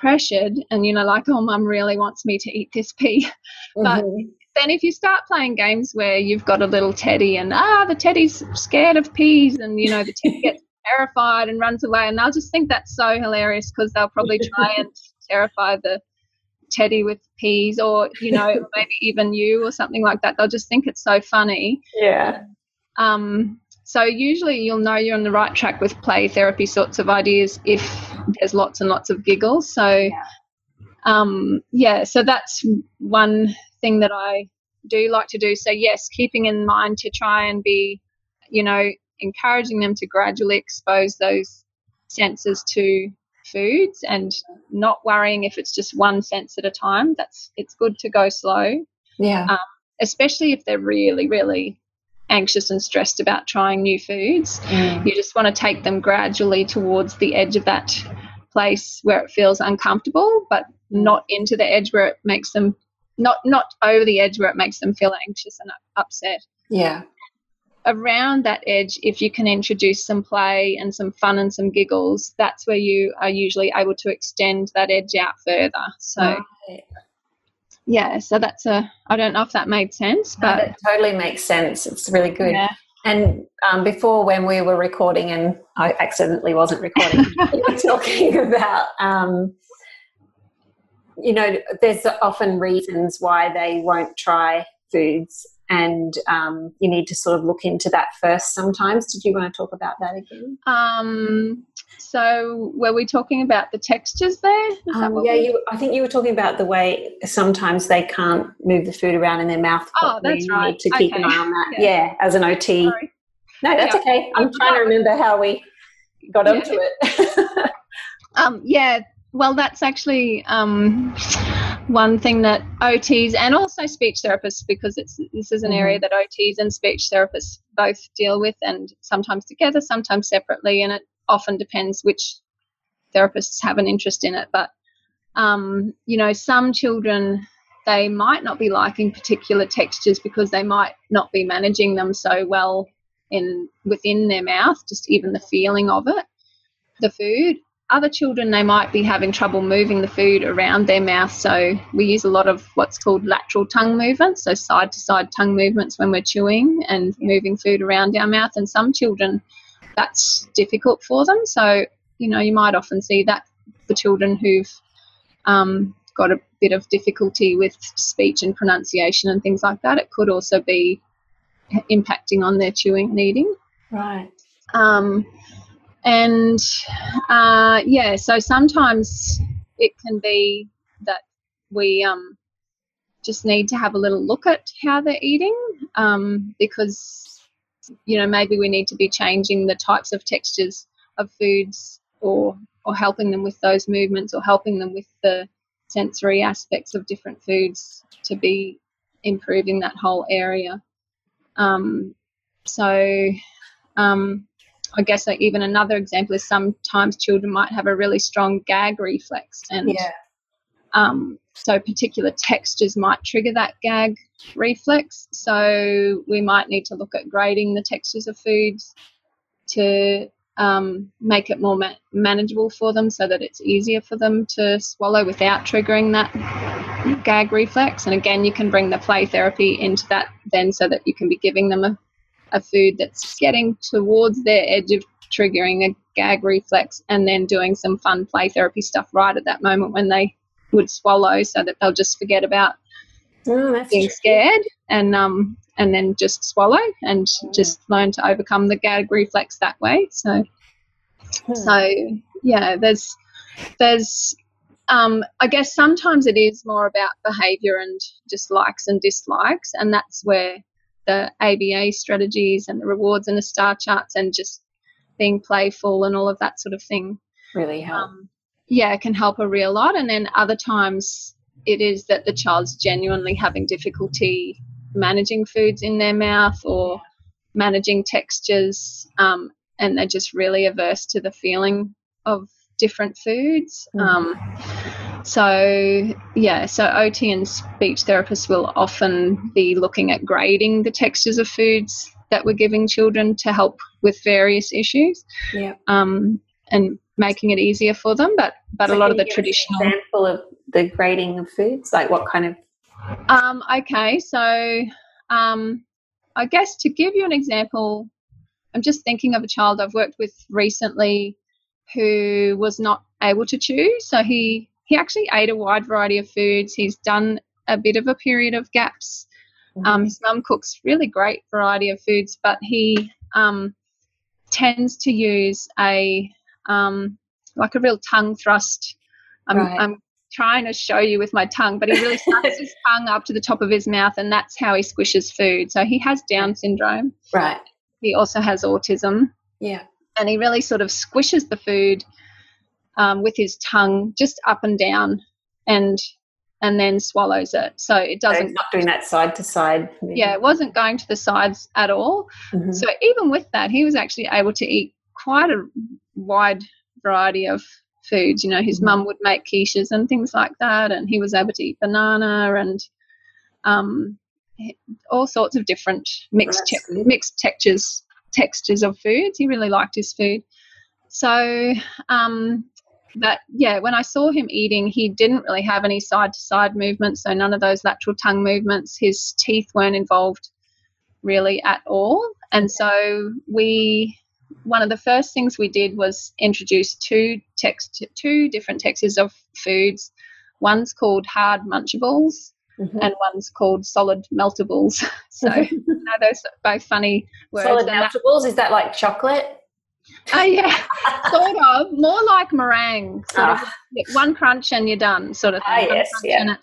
pressured and you know like oh mum really wants me to eat this pea But- Mhm. then if you start playing games where you've got a little teddy and ah the teddy's scared of peas and you know the teddy gets terrified and runs away and they'll just think that's so hilarious because they'll probably try and terrify the teddy with peas or you know maybe even you or something like that they'll just think it's so funny yeah. um, so usually you'll know you're on the right track with play therapy sorts of ideas if there's lots and lots of giggles. So um, yeah, so that's one thing that I do like to do. So yes, keeping in mind to try and be, you know, encouraging them to gradually expose those senses to foods and not worrying if it's just one sense at a time. That's it's good to go slow Yeah. especially if they're really, really anxious and stressed about trying new foods. Mm. You just want to take them gradually towards the edge of that place where it feels uncomfortable, but mm. not into the edge where it makes them not not over the edge where it makes them feel anxious and upset. Yeah. Around that edge, if you can introduce some play and some fun and some giggles, that's where you are usually able to extend that edge out further. So Right. yeah, so that's a I don't know if that made sense, No, but that totally makes sense. It's really good. yeah. And um, before, when we were recording, and I accidentally wasn't recording, we were talking about, um, you know, there's often reasons why they won't try foods, and um, you need to sort of look into that first sometimes. Did you want to talk about that again? So were we talking about the textures there? Um, yeah, you. I think you were talking about the way sometimes they can't move the food around in their mouth. Oh, that's You right. Need to keep an eye on that. Yeah. Yeah, as an OT. Sorry. No, that's Yeah. okay. I'm trying to remember how we got Yeah. onto it. Um, yeah, well, that's actually um, one thing that OTs and also speech therapists, because it's this is an area that OTs and speech therapists both deal with, and sometimes together, sometimes separately, and it often depends which therapists have an interest in it. But um, you know, some children they might not be liking particular textures because they might not be managing them so well in within their mouth, just even the feeling of it, the food other children they might be having trouble moving the food around their mouth so we use a lot of what's called lateral tongue movements so side to side tongue movements when we're chewing and moving food around our mouth and some children that's difficult for them so you know you might often see that for children who've um, got a bit of difficulty with speech and pronunciation and things like that it could also be impacting on their chewing and eating right. um, and uh, yeah, so sometimes it can be that we um, just need to have a little look at how they're eating um, because you know maybe we need to be changing the types of textures of foods or or helping them with those movements or helping them with the sensory aspects of different foods to be improving that whole area. Um, so, um, I guess like even another example is sometimes children might have a really strong gag reflex, and Yeah. um, so particular textures might trigger that gag reflex. So we might need to look at grading the textures of foods to um, make it more ma- manageable for them, so that it's easier for them to swallow without triggering that gag reflex. And again, you can bring the play therapy into that then, so that you can be giving them a, a food that's getting towards their edge of triggering a gag reflex, and then doing some fun play therapy stuff right at that moment when they would swallow, so that they'll just forget about Oh, being true. scared and um and then just swallow and just learn to overcome the gag reflex that way. So Hmm. so yeah, there's there's um, I guess sometimes it is more about behaviour and just likes and dislikes, and that's where the ABA strategies and the rewards and the star charts and just being playful and all of that sort of thing really help. um, yeah, it can help a real lot. And then other times it is that the child's genuinely having difficulty managing foods in their mouth or managing textures, um, and they're just really averse to the feeling of different foods. Mhm. Um, so, yeah, so OT and speech therapists will often be looking at grading the textures of foods that we're giving children to help with various issues yeah. um, and making it easier for them. But but So a lot of the give us an traditional. example of the grading of foods, like what kind of Um, okay, so um, I guess to give you an example, I'm just thinking of a child I've worked with recently who was not able to chew. So he he actually ate a wide variety of foods. He's done a bit of a period of gaps. Um, his mum cooks really great variety of foods, but he um, tends to use a um, like a real tongue thrust. I'm, Right. I'm trying to show you with my tongue, but he really sucks his tongue up to the top of his mouth, and that's how he squishes food. So he has Down syndrome. right? He also has autism, Yeah. and he really sort of squishes the food um, with his tongue just up and down, and and then swallows it. So it doesn't. it's not doing that side to side. yeah, it wasn't going to the sides at all. Mhm. So even with that, he was actually able to eat quite a wide variety of foods. You know, his mum would make quiches and things like that, and he was able to eat banana and um, all sorts of different mixed te- mixed textures textures of foods. He really liked his food. So, um, but yeah, when I saw him eating, he didn't really have any side to side movements, so none of those lateral tongue movements. His teeth weren't involved really at all. And so we one of the first things we did was introduce two text two different textures of foods. One's called hard munchables Mhm. and one's called solid meltables. so you know those are both funny words. Solid meltables is that like chocolate? Oh yeah, sort of. More like meringue. Sort Ah. of one crunch and you're done, sort of thing. Ah, One yes, yeah.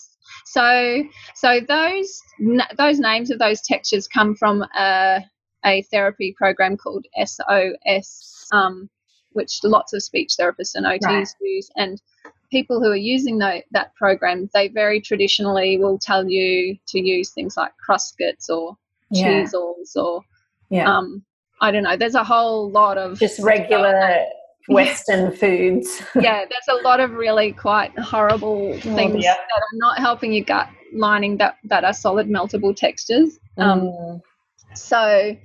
So, so those n- those names of those textures come from a, a therapy program called SOS, um, which lots of speech therapists and OTs Right. use, and people who are using tho- that program, they very traditionally will tell you to use things like crustkits or Yeah. Cheezels or Yeah. um, I don't know. There's a whole lot of Just regular Western foods. yeah, there's a lot of really quite horrible things Oh, yeah. that are not helping your gut lining that, that are solid meltable textures. Um, Mm. So,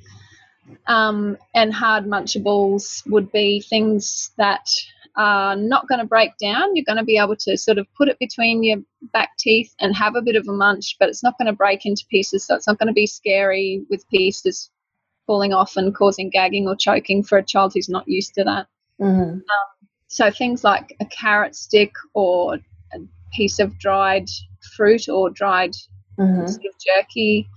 um, and hard munchables would be things that are not going to break down. You're going to be able to sort of put it between your back teeth and have a bit of a munch, but it's not going to break into pieces. So it's not going to be scary with pieces falling off and causing gagging or choking for a child who's not used to that. Mhm. So things like a carrot stick or a piece of dried fruit or dried Mhm. sort of jerky,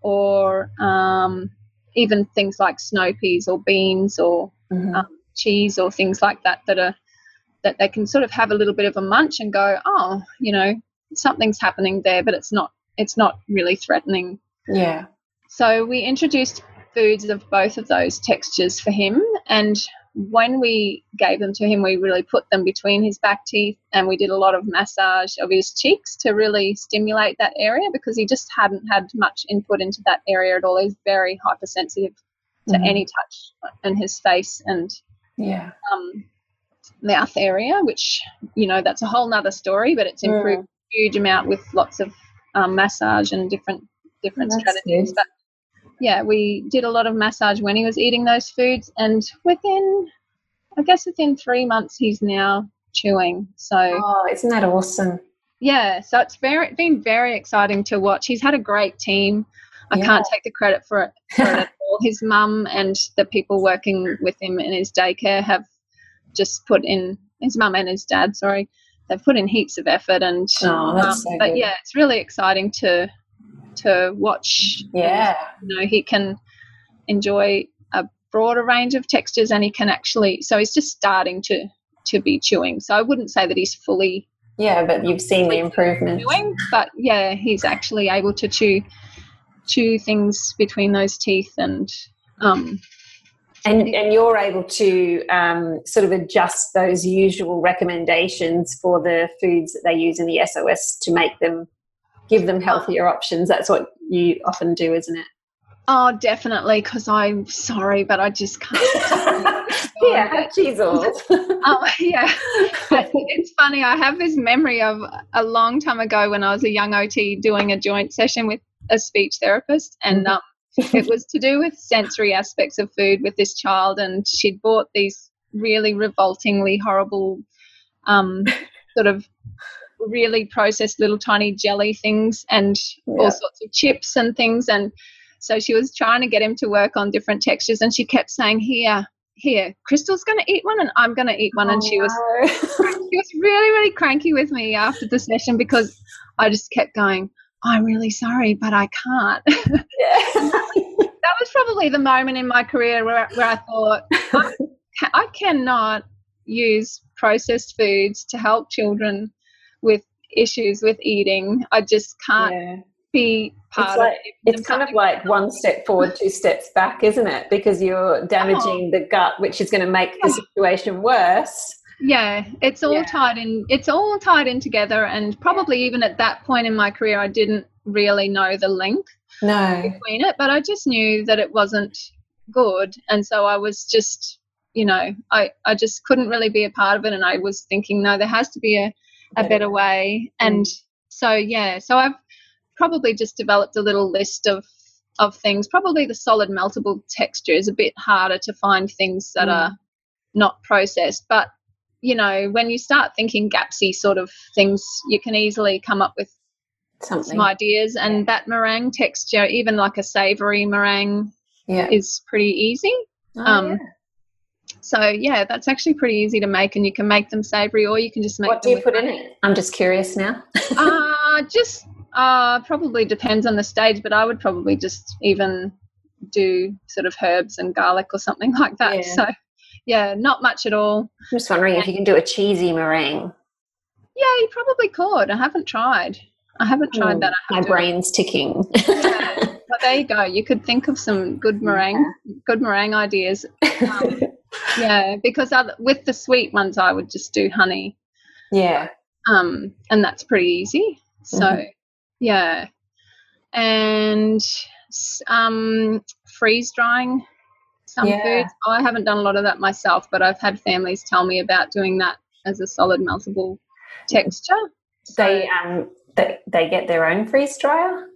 or um, even things like snow peas or beans or Mhm. um, cheese or things like that that are that they can sort of have a little bit of a munch and go, oh, you know, something's happening there, but it's not it's not really threatening. Yeah. So we introduced foods of both of those textures for him, and when we gave them to him, we really put them between his back teeth and we did a lot of massage of his cheeks to really stimulate that area because he just hadn't had much input into that area at all. He's very hypersensitive to Mhm. any touch in his face and Yeah. um, mouth area, which, you know, that's a whole nother story, but it's improved a huge amount with lots of um, massage and different different That's strategies. good. But yeah, we did a lot of massage when he was eating those foods, and within, I guess, within three months, he's now chewing. So Oh, isn't that awesome? yeah, so it's very been very exciting to watch. He's had a great team. I Yeah. can't take the credit for it, for it at all. His mum and the people working with him in his daycare have just put in his mum and his dad. Sorry, they've put in heaps of effort, and Oh, that's um, so but yeah, it's really exciting to to watch. Yeah. you know, he can enjoy a broader range of textures, and he can actually. So he's just starting to to be chewing. So I wouldn't say that he's fully Yeah, but you've seen the improvement. chewing, but yeah, he's actually able to chew chew things between those teeth and um And, and you're able to um, sort of adjust those usual recommendations for the foods that they use in the SOS to make them give them healthier options. That's what you often do, isn't it? oh definitely because i'm sorry but i just can't yeah, Cheezels. um, yeah it's funny i have this memory of a long time ago when i was a young ot doing a joint session with a speech therapist and um, it was to do with sensory aspects of food with this child and she'd bought these really revoltingly horrible um, sort of really processed little tiny jelly things and Yeah. all sorts of chips and things. And so she was trying to get him to work on different textures and she kept saying here here Crystel's going to eat one and i'm going to eat one. And she was oh, she was really really cranky with me after the session because i just kept going i'm really sorry but i can't. That was probably the moment in my career where, where I thought I, I cannot use processed foods to help children with issues with eating. I just can't yeah. be part It's of it. it's kind of like one step forward, two steps back, isn't it? Because you're damaging the gut, which is going to make the situation worse. yeah, it's all Yeah. tied in. It's all tied in together, and probably even at that point in my career, I didn't really know the link No. between it, but I just knew that it wasn't good. And so I was just, you know, I, I just couldn't really be a part of it. And I was thinking, no, there has to be a, a Better better way. And so, yeah, so I've probably just developed a little list of, of things. Probably the solid meltable texture is a bit harder to find things that Mm. are not processed. But, you know, when you start thinking gapsy sort of things, you can easily come up with Something. some ideas and that meringue texture even like a savory meringue yeah. is pretty easy Oh, um, yeah. So yeah that's actually pretty easy to make and you can make them savory or you can just make What do you put in it? I'm just curious now. uh just uh probably depends on the stage but i would probably just even do sort of herbs and garlic or something like that Yeah. so yeah not much at all I'm just wondering if you can do a cheesy meringue. yeah you probably could i haven't tried i haven't tried Hmm, that I My brain's ticking. Yeah. But there you go. You could think of some good meringue, good meringue ideas. Um, yeah, because other, with the sweet ones, I would just do honey, yeah. um, and that's pretty easy. So, Mhm. yeah, and um, freeze drying some Yeah. foods. I haven't done a lot of that myself, but I've had families tell me about doing that as a solid meltable texture. So- They um they, they get their own freeze dryer.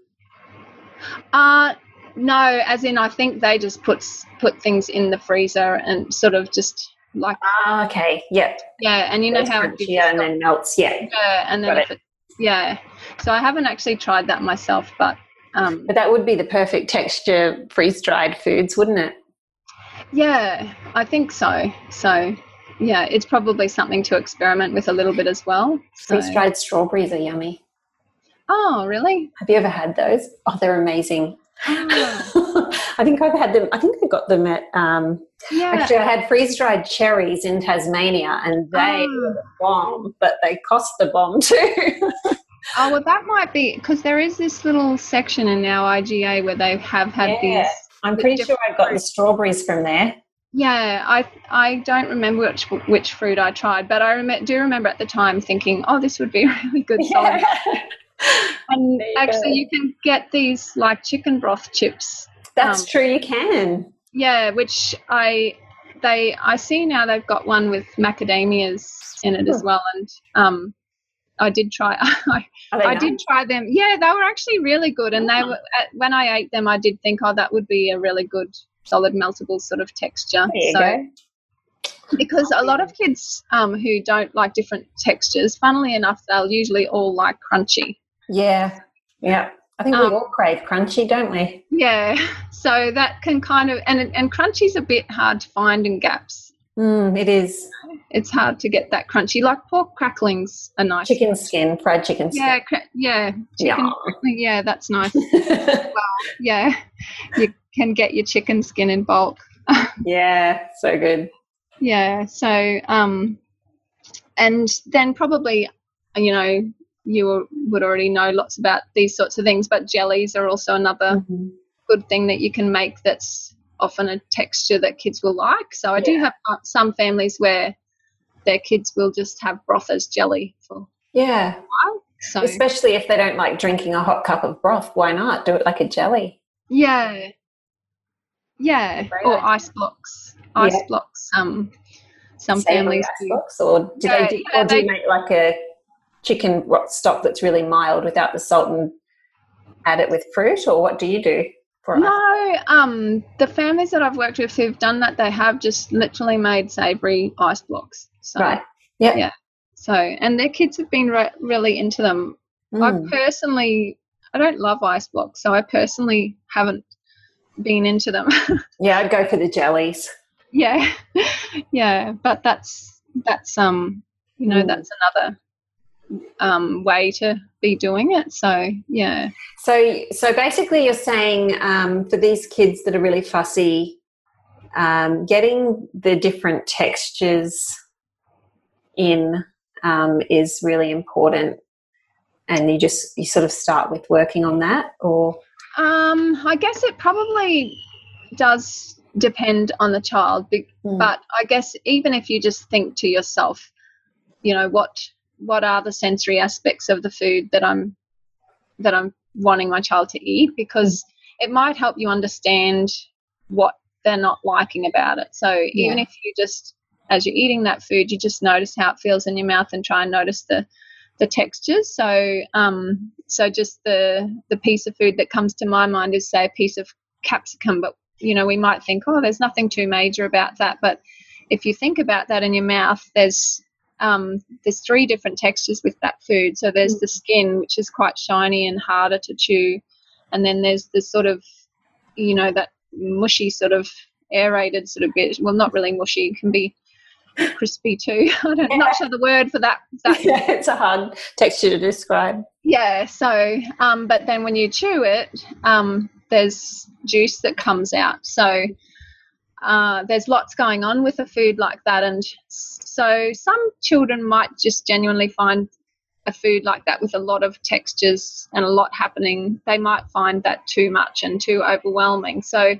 Uh no, as in I think they just put put things in the freezer and sort of just like Ah, okay. yeah, yeah, and you know It's how it crunchier and then melts. Yeah. yeah, and then if it, yeah. So I haven't actually tried that myself, but um But that would be the perfect texture freeze dried foods, wouldn't it? yeah, I think so. So yeah, it's probably something to experiment with a little bit as well. So, Freeze dried strawberries are yummy. oh, really? Have you ever had those? Oh, they're amazing. Oh, I think I've had them. I think I got them at. Um, yeah. Actually, I had freeze dried cherries in Tasmania, and they Oh. were the bomb, but they cost the bomb too. Oh well, that might be because there is this little section in our IGA where they have had Yeah. these I'm pretty sure different I got the strawberries from there. Yeah, I I don't remember which which fruit I tried, but I rem- do remember at the time thinking, "Oh, this would be really good. Yeah. And actually, you can get these like chicken broth chips. That's Um, true. You can. Yeah, which I they I see now they've got one with macadamias in it as well, and um, I did try. I, I did try them. Yeah, they were actually really good, and they Ah. were when I ate them, I did think, oh, that would be a really good solid meltable sort of texture. So go. because a lot of kids um, who don't like different textures, funnily enough, they'll usually all like crunchy. Yeah. Yeah. I think we Um, all crave crunchy, don't we? Yeah, so that can kind of and and crunchy's a bit hard to find in gaps. Mm, it is. It's hard to get that crunchy. Like pork cracklings are nice. Chicken skin, fried chicken Yeah, skin. cra- yeah, Yeah. chicken. Yeah, that's nice. Yeah, you can get your chicken skin in bulk. yeah, so good. Yeah, so um, and then probably, you know, you would already know lots about these sorts of things, but jellies are also another Mhm. good thing that you can make that's often a texture that kids will like. So I do have uh, some families where their kids will just have broth as jelly for Yeah, so especially if they don't like drinking a hot cup of broth. Why not do it like a jelly? yeah, yeah, or ice blocks, ice Yeah. blocks. Um, some families ice do. blocks, or do Yeah, they do, yeah, or do they- make like a chicken stock that's really mild without the salt and add it with fruit, or what do you do for? No, um, the families that I've worked with who've done that, they have just literally made savoury ice blocks. So, Right. Yeah. Yeah. So, and their kids have been re- really into them. Mm. I personally, I don't love ice blocks, so I personally haven't been into them. Yeah, I'd go for the jellies. yeah, yeah, but that's that's um, you know, Mm. that's another um way to be doing it. So, yeah, So, so basically, you're saying um, for these kids that are really fussy, um, getting the different textures in um, is really important, and you just you sort of start with working on that, or Um, I guess it probably does depend on the child, be- Mm. but I guess even if you just think to yourself, you know, what what are the sensory aspects of the food that I'm that I'm wanting my child to eat, because it might help you understand what they're not liking about it. So even if you just as you're eating that food, you just notice how it feels in your mouth and try and notice the the textures. So, um, so just the the piece of food that comes to my mind is say a piece of capsicum, but you know we might think, oh, there's nothing too major about that. But if you think about that in your mouth, there's um, there's three different textures with that food. So there's the skin, which is quite shiny and harder to chew, and then there's the sort of you know that mushy sort of aerated sort of bit. Well, not really mushy. It can be crispy too. I don't, not sure the word for that. that yeah, it's a hard texture to describe. yeah. So, um, but then when you chew it, um, there's juice that comes out. So uh, there's lots going on with a food like that, and so some children might just genuinely find a food like that with a lot of textures and a lot happening. They might find that too much and too overwhelming. So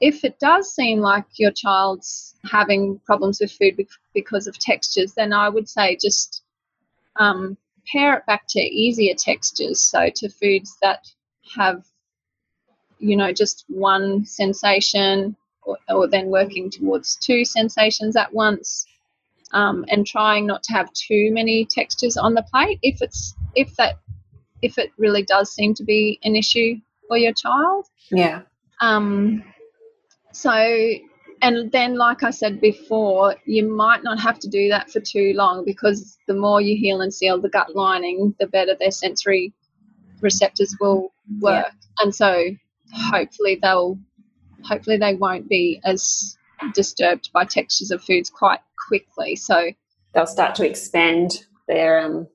if it does seem like your child's having problems with food because of textures, then I would say just um, pair it back to easier textures. So to foods that have, you know, just one sensation, or, or then working towards two sensations at once, um, and trying not to have too many textures on the plate. If it's if that if it really does seem to be an issue for your child. Yeah. Um, so, and then, like I said before, you might not have to do that for too long because the more you heal and seal the gut lining, the better their sensory receptors will work. And so, hopefully, they'll hopefully they won't be as disturbed by textures of foods quite quickly. So, They'll start to expand their um,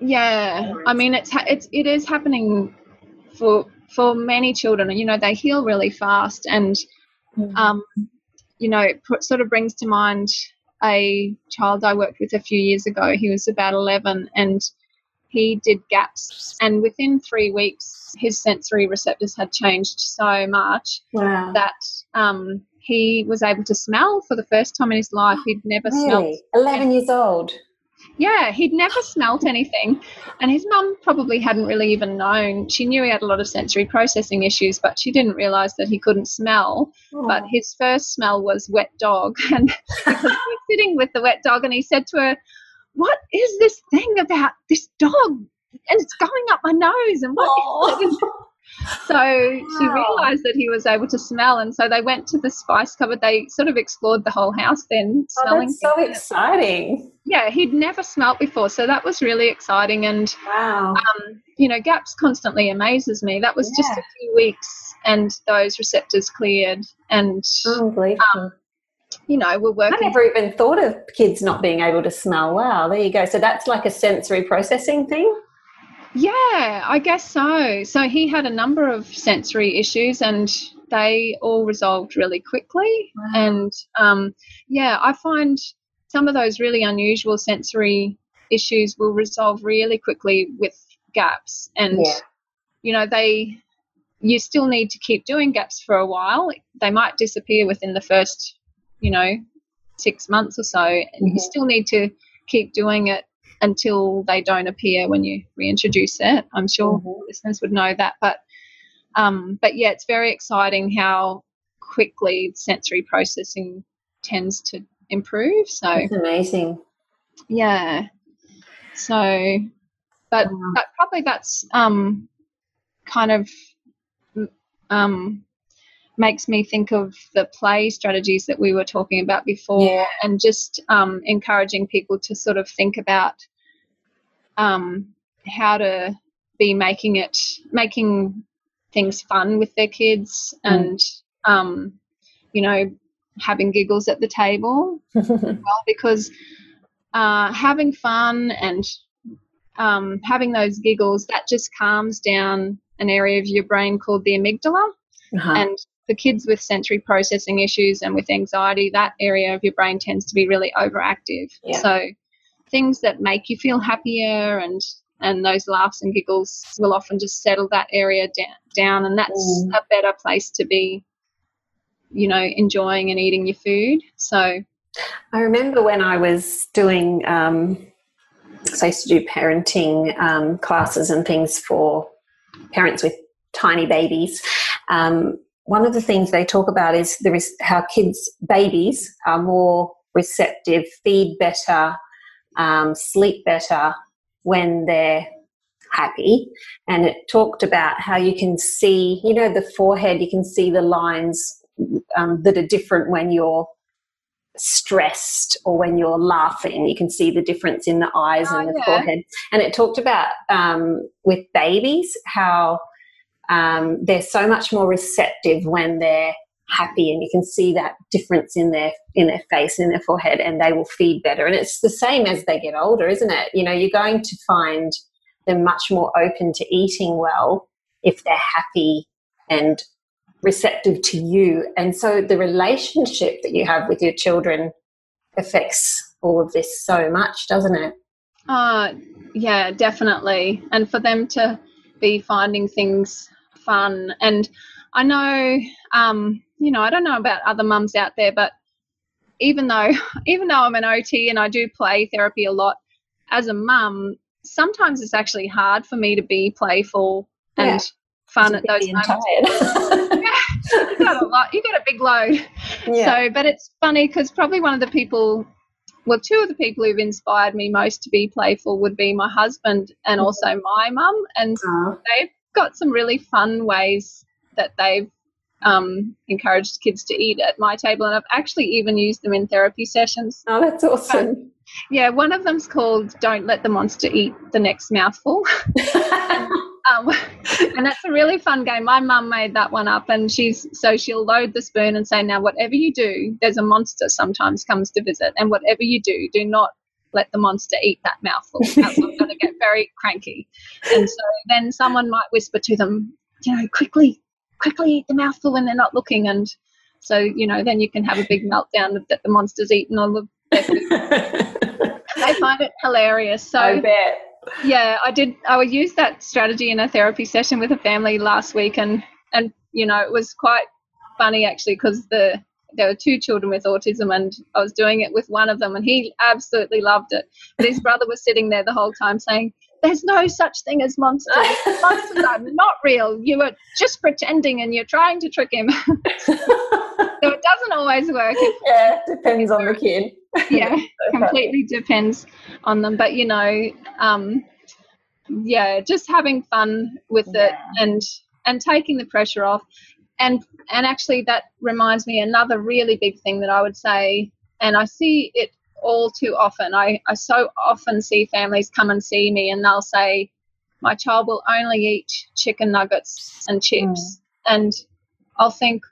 yeah, I mean it's ha- it's it is happening for for many children. You know, they heal really fast, and um, you know, it put, sort of brings to mind a child I worked with a few years ago. He was about eleven, and he did gaps, and within three weeks, his sensory receptors had changed so much wow. that um, he was able to smell for the first time in his life. He'd never smelled. Really? 11 years old. Yeah, he'd never smelt anything. And his mum probably hadn't really even known. She knew he had a lot of sensory processing issues, but she didn't realize that he couldn't smell. But Oh. his first smell was wet dog. And because he was sitting with the wet dog, and he said to her, What is this thing about this dog? And it's going up my nose. And what? Oh. So she realized that he was able to smell. And so they went to the spice cupboard. They sort of explored the whole house then, Oh, smelling. that's so exciting. Yeah, he'd never smelt before. So that was really exciting. And Wow. um, you know, GAPS constantly amazes me. That was just a few weeks, and those receptors cleared, and Unbelievable. You know, we're working. I never even thought of kids not being able to smell. Wow, there you go. So that's like a sensory processing thing? Yeah, I guess so. So he had a number of sensory issues, and they all resolved really quickly. Wow. And um, yeah, I find some of those really unusual sensory issues will resolve really quickly with GAPS, and Yeah. you know they you still need to keep doing gaps for a while they might disappear within the first you know six months or so and Mhm. you still need to keep doing it until they don't appear when you reintroduce it i'm sure Mhm. listeners would know that but um, but yeah it's very exciting how quickly sensory processing tends to improve so That's amazing. yeah. So, but Wow. but probably that's um kind of um makes me think of the play strategies that we were talking about before, Yeah. and just um, encouraging people to sort of think about um how to be making it making things fun with their kids Mm. and um you know having giggles at the table well because uh, having fun and um, having those giggles that just calms down an area of your brain called the amygdala Uh-huh. and for kids with sensory processing issues and with anxiety that area of your brain tends to be really overactive Yeah. so things that make you feel happier and and those laughs and giggles will often just settle that area da- down and that's Mm. a better place to be you know enjoying and eating your food so I remember when I was doing, um, so I used to do parenting um, classes and things for parents with tiny babies. Um, one of the things they talk about is there is how kids, babies, are more receptive, feed better, um, sleep better when they're happy. And it talked about how you can see, you know, the forehead, you can see the lines um, that are different when you're stressed or when you're laughing. You can see the difference in the eyes Oh, and the yeah. forehead. And it talked about um, with babies how um, they're so much more receptive when they're happy, and you can see that difference in their in their face in their forehead, and they will feed better. And it's the same as they get older, isn't it? You know, you're going to find them much more open to eating well if they're happy and receptive to you. And so the relationship that you have with your children affects all of this so much, doesn't it? Uh, yeah, definitely. And for them to be finding things fun. And I know, um, you know, I don't know about other mums out there, but even though, even though I'm an OT and I do play therapy a lot, as a mum, sometimes it's actually hard for me to be playful and Yeah. fun at those moments. tired. you got a lot. You got a big load. yeah. So, but it's funny because probably one of the people, well, two of the people who've inspired me most to be playful would be my husband and also my mum. And Oh, they've got some really fun ways that they've um, encouraged kids to eat at my table. And I've actually even used them in therapy sessions. oh, that's awesome. Yeah, one of them's called Don't Let the Monster Eat the Next Mouthful. Um, and that's a really fun game. My mum made that one up, and she's so she'll load the spoon and say, "Now, whatever you do, there's a monster sometimes comes to visit, and whatever you do, do not let the monster eat that mouthful. Else I'm going to get very cranky." And so then someone might whisper to them, "You know, quickly, quickly eat the mouthful when they're not looking," and so you know, then you can have a big meltdown that the monster's eaten all of their food. They find it hilarious. So I bet. yeah i did i would use that strategy in a therapy session with a family last week and and you know it was quite funny actually because the there were two children with autism, and I was doing it with one of them, and he absolutely loved it. But his brother was sitting there the whole time saying, "There's no such thing as monsters. monsters are not real. You are just pretending, and you're trying to trick him." so it doesn't always work. It, yeah, depends on the kid. yeah, completely depends on them. But you know, um, yeah, just having fun with Yeah. it and and taking the pressure off. And and actually that reminds me another really big thing that I would say and I see it all too often. I, I so often see families come and see me and they'll say, My child will only eat chicken nuggets and chips mm. and I'll think,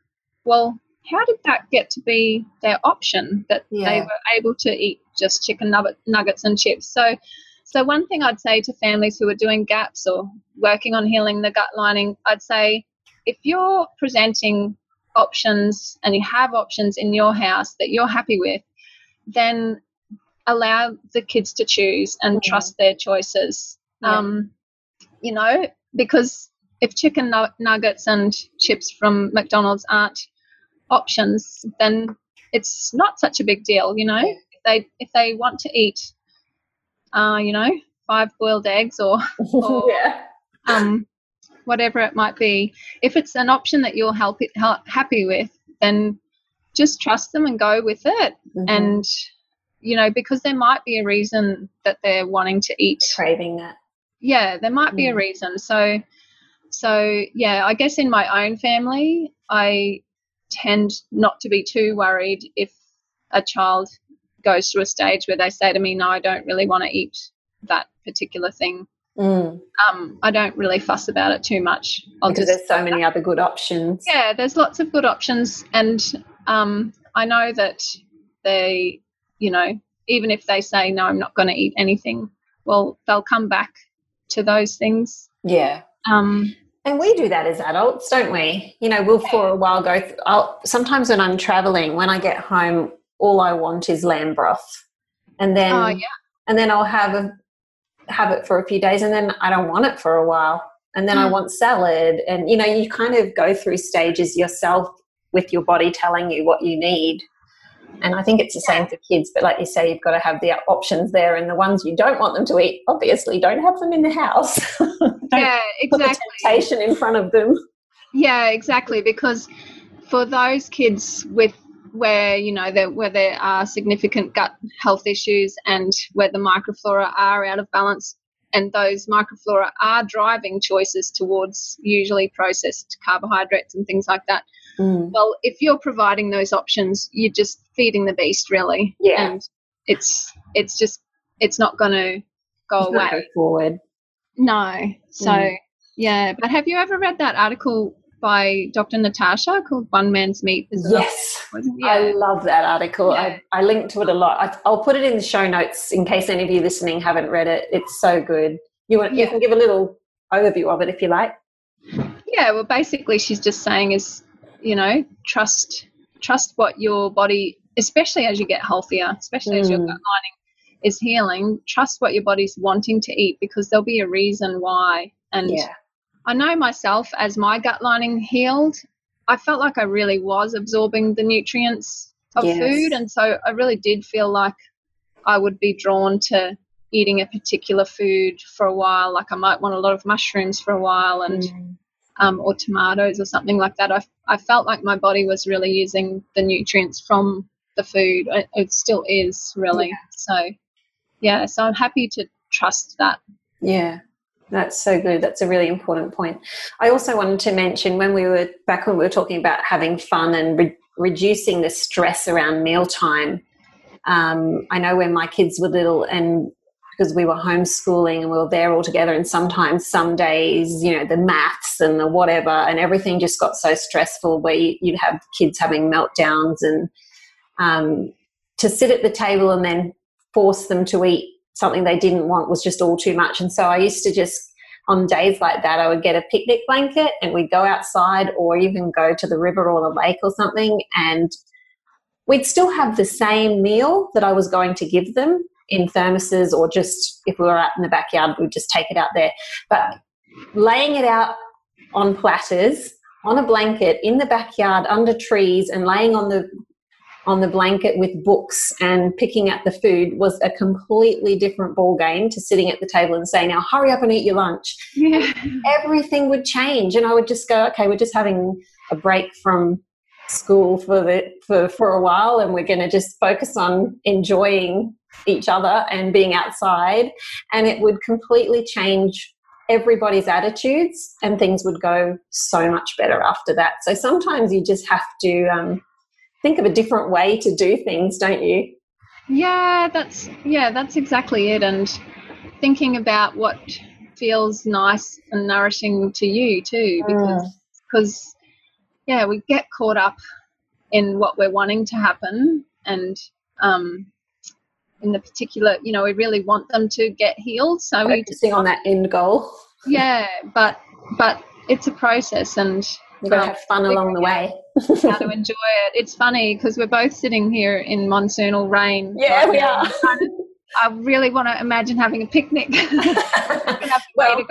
Well, how did that get to be their option that they were able to eat just chicken nugget, nuggets and chips? So so one thing I'd say to families who are doing gaps or working on healing the gut lining, I'd say if you're presenting options and you have options in your house that you're happy with, then allow the kids to choose and Yeah. trust their choices. Yeah. Um, you know, because if chicken nuggets and chips from McDonald's aren't options, then it's not such a big deal. You know, if they if they want to eat, uh, you know, five boiled eggs or Or- yeah. um, whatever it might be. If it's an option that you're help, hel- happy with, then just trust them and go with it. Mhm. And, you know, because there might be a reason that they're wanting to eat. craving that. Yeah, there might be a Mm. reason. So, so yeah, I guess in my own family, I tend not to be too worried if a child goes through a stage where they say to me, "No, I don't really want to eat that particular thing." Mm. um, I don't really fuss about it too much. I'll Because just there's so many other good options. yeah, there's lots of good options, and um, I know that they, you know, even if they say no, I'm not going to eat anything, well, they'll come back to those things. Yeah. Um, And we do that as adults, don't we? You know, we'll for a while go. Th- I'll sometimes when I'm traveling, when I get home, all I want is lamb broth, and then oh yeah, and then I'll have a have it for a few days, and then I don't want it for a while, and then I Mm. want salad, and you know, you kind of go through stages yourself with your body telling you what you need. And I think it's the same for kids, but like you say, you've got to have the options there, and the ones you don't want them to eat, obviously, don't have them in the house. Yeah, exactly. temptation in front of them. Yeah, exactly. Because for those kids with where you know there where there are significant gut health issues and where the microflora are out of balance, and those microflora are driving choices towards usually processed carbohydrates and things like that. Well, if you're providing those options, you're just feeding the beast, really. Yeah. And it's it's just it's not going to go It's not away. go forward. No. So, Mm. yeah. But have you ever read that article by Dr. Natasha called One Man's Meat? Is Yes. wasn't? I love that article. Yeah. I, I linked to it a lot. I, I'll put it in the show notes in case any of you listening haven't read it. It's so good. You want, you can give a little overview of it if you like. yeah. Well, basically, she's just saying is, you know, trust trust what your body, especially as you get healthier, especially as your Mm. gut lining is healing. Trust what your body's wanting to eat because there'll be a reason why. And Yeah. I know myself as my gut lining healed, I felt like I really was absorbing the nutrients of Yes. food. And so I really did feel like I would be drawn to eating a particular food for a while. Like I might want a lot of mushrooms for a while and Mm. um, or tomatoes or something like that. I, I felt like my body was really using the nutrients from the food. It, it still is really. So, yeah, so I'm happy to trust that. Yeah, that's so good. That's a really important point. I also wanted to mention when we were back when we were talking about having fun and re- reducing the stress around mealtime. Um, I know when my kids were little and because we were homeschooling and we were there all together, and sometimes some days, you know, the maths and the whatever, and everything just got so stressful where you, you'd have kids having meltdowns and um, to sit at the table and then force them to eat something they didn't want was just all too much. And so I used to just, on days like that, I would get a picnic blanket and we'd go outside or even go to the river or the lake or something. And we'd still have the same meal that I was going to give them in thermoses or just if we were out in the backyard, we'd just take it out there. But laying it out on platters, on a blanket, in the backyard, under trees, and laying on the on the blanket with books and picking at the food was a completely different ball game to sitting at the table and saying, "Now hurry up and eat your lunch." Yeah. Everything would change, and I would just go, "Okay, we're just having a break from school for the for for a while, and we're going to just focus on enjoying each other and being outside." And it would completely change everybody's attitudes, and things would go so much better after that. So sometimes you just have to. Um, think of a different way to do things, don't you? Yeah, that's yeah, that's exactly it. And thinking about what feels nice and nourishing to you too, because because mm. yeah, we get caught up in what we're wanting to happen, and um, in the particular, you know, we really want them to get healed. So focusing we on that end goal. Yeah, but but it's a process, and You've got to have fun along the way. how to enjoy it. It's funny because we're both sitting here in monsoonal rain. Yeah, right we are. I really want to imagine having a picnic. well,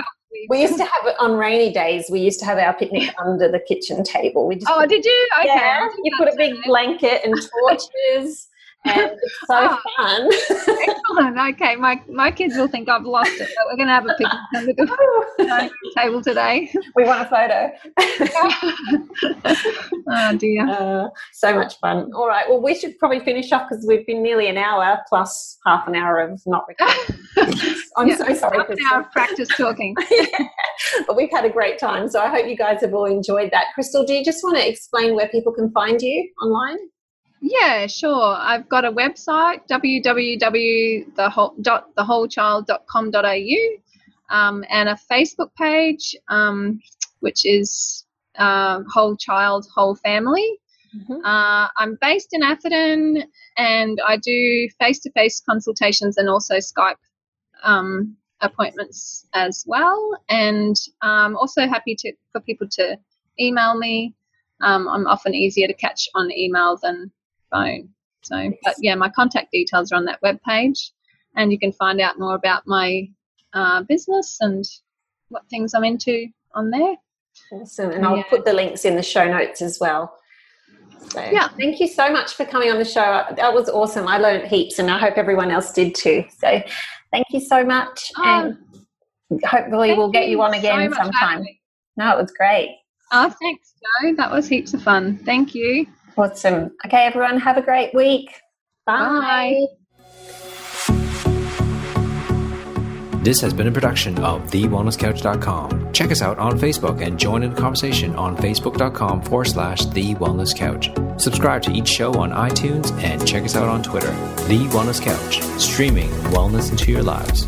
we used to have it on rainy days. We used to have our picnic under the kitchen table. We just oh, did you? Okay. Yeah, you put a big blanket and torches and it's so oh, fun. excellent. Okay, my my kids will think I've lost it, but we're going to have a picnic under the table today. We want a photo. oh dear. Uh, so much fun. All right. Well, we should probably finish off because we've been nearly an hour plus half an hour of not recording. I'm yeah, so sorry. Half an hour of practice talking. yeah. But we've had a great time. So I hope you guys have all enjoyed that. Crystel, do you just want to explain where people can find you online? Yeah, sure. I've got a website, www.thewholechild.com.au, um, and a Facebook page, um, which is uh, Whole Child, Whole Family. Mm-hmm. Uh, I'm based in Atherton, and I do face-to-face consultations and also Skype um, appointments as well. And I'm also happy to for people to email me. Um, I'm often easier to catch on email than phone. So, but yeah, my contact details are on that web page, and you can find out more about my uh, business and what things I'm into on there. Awesome, and I'll yeah. put the links in the show notes as well. So, yeah, thank you so much for coming on the show. That was awesome. I learned heaps, and I hope everyone else did too. So, thank you so much, um, and hopefully we'll get you on again so sometime. No, it was great. Oh, thanks, Jo. That was heaps of fun. Thank you. Awesome. Okay, everyone, have a great week. Bye. Bye. This has been a production of TheWellnessCouch.com. Check us out on Facebook and join in the conversation on Facebook.com forward slash The Wellness Couch. Subscribe to each show on iTunes and check us out on Twitter. The Wellness Couch, streaming wellness into your lives.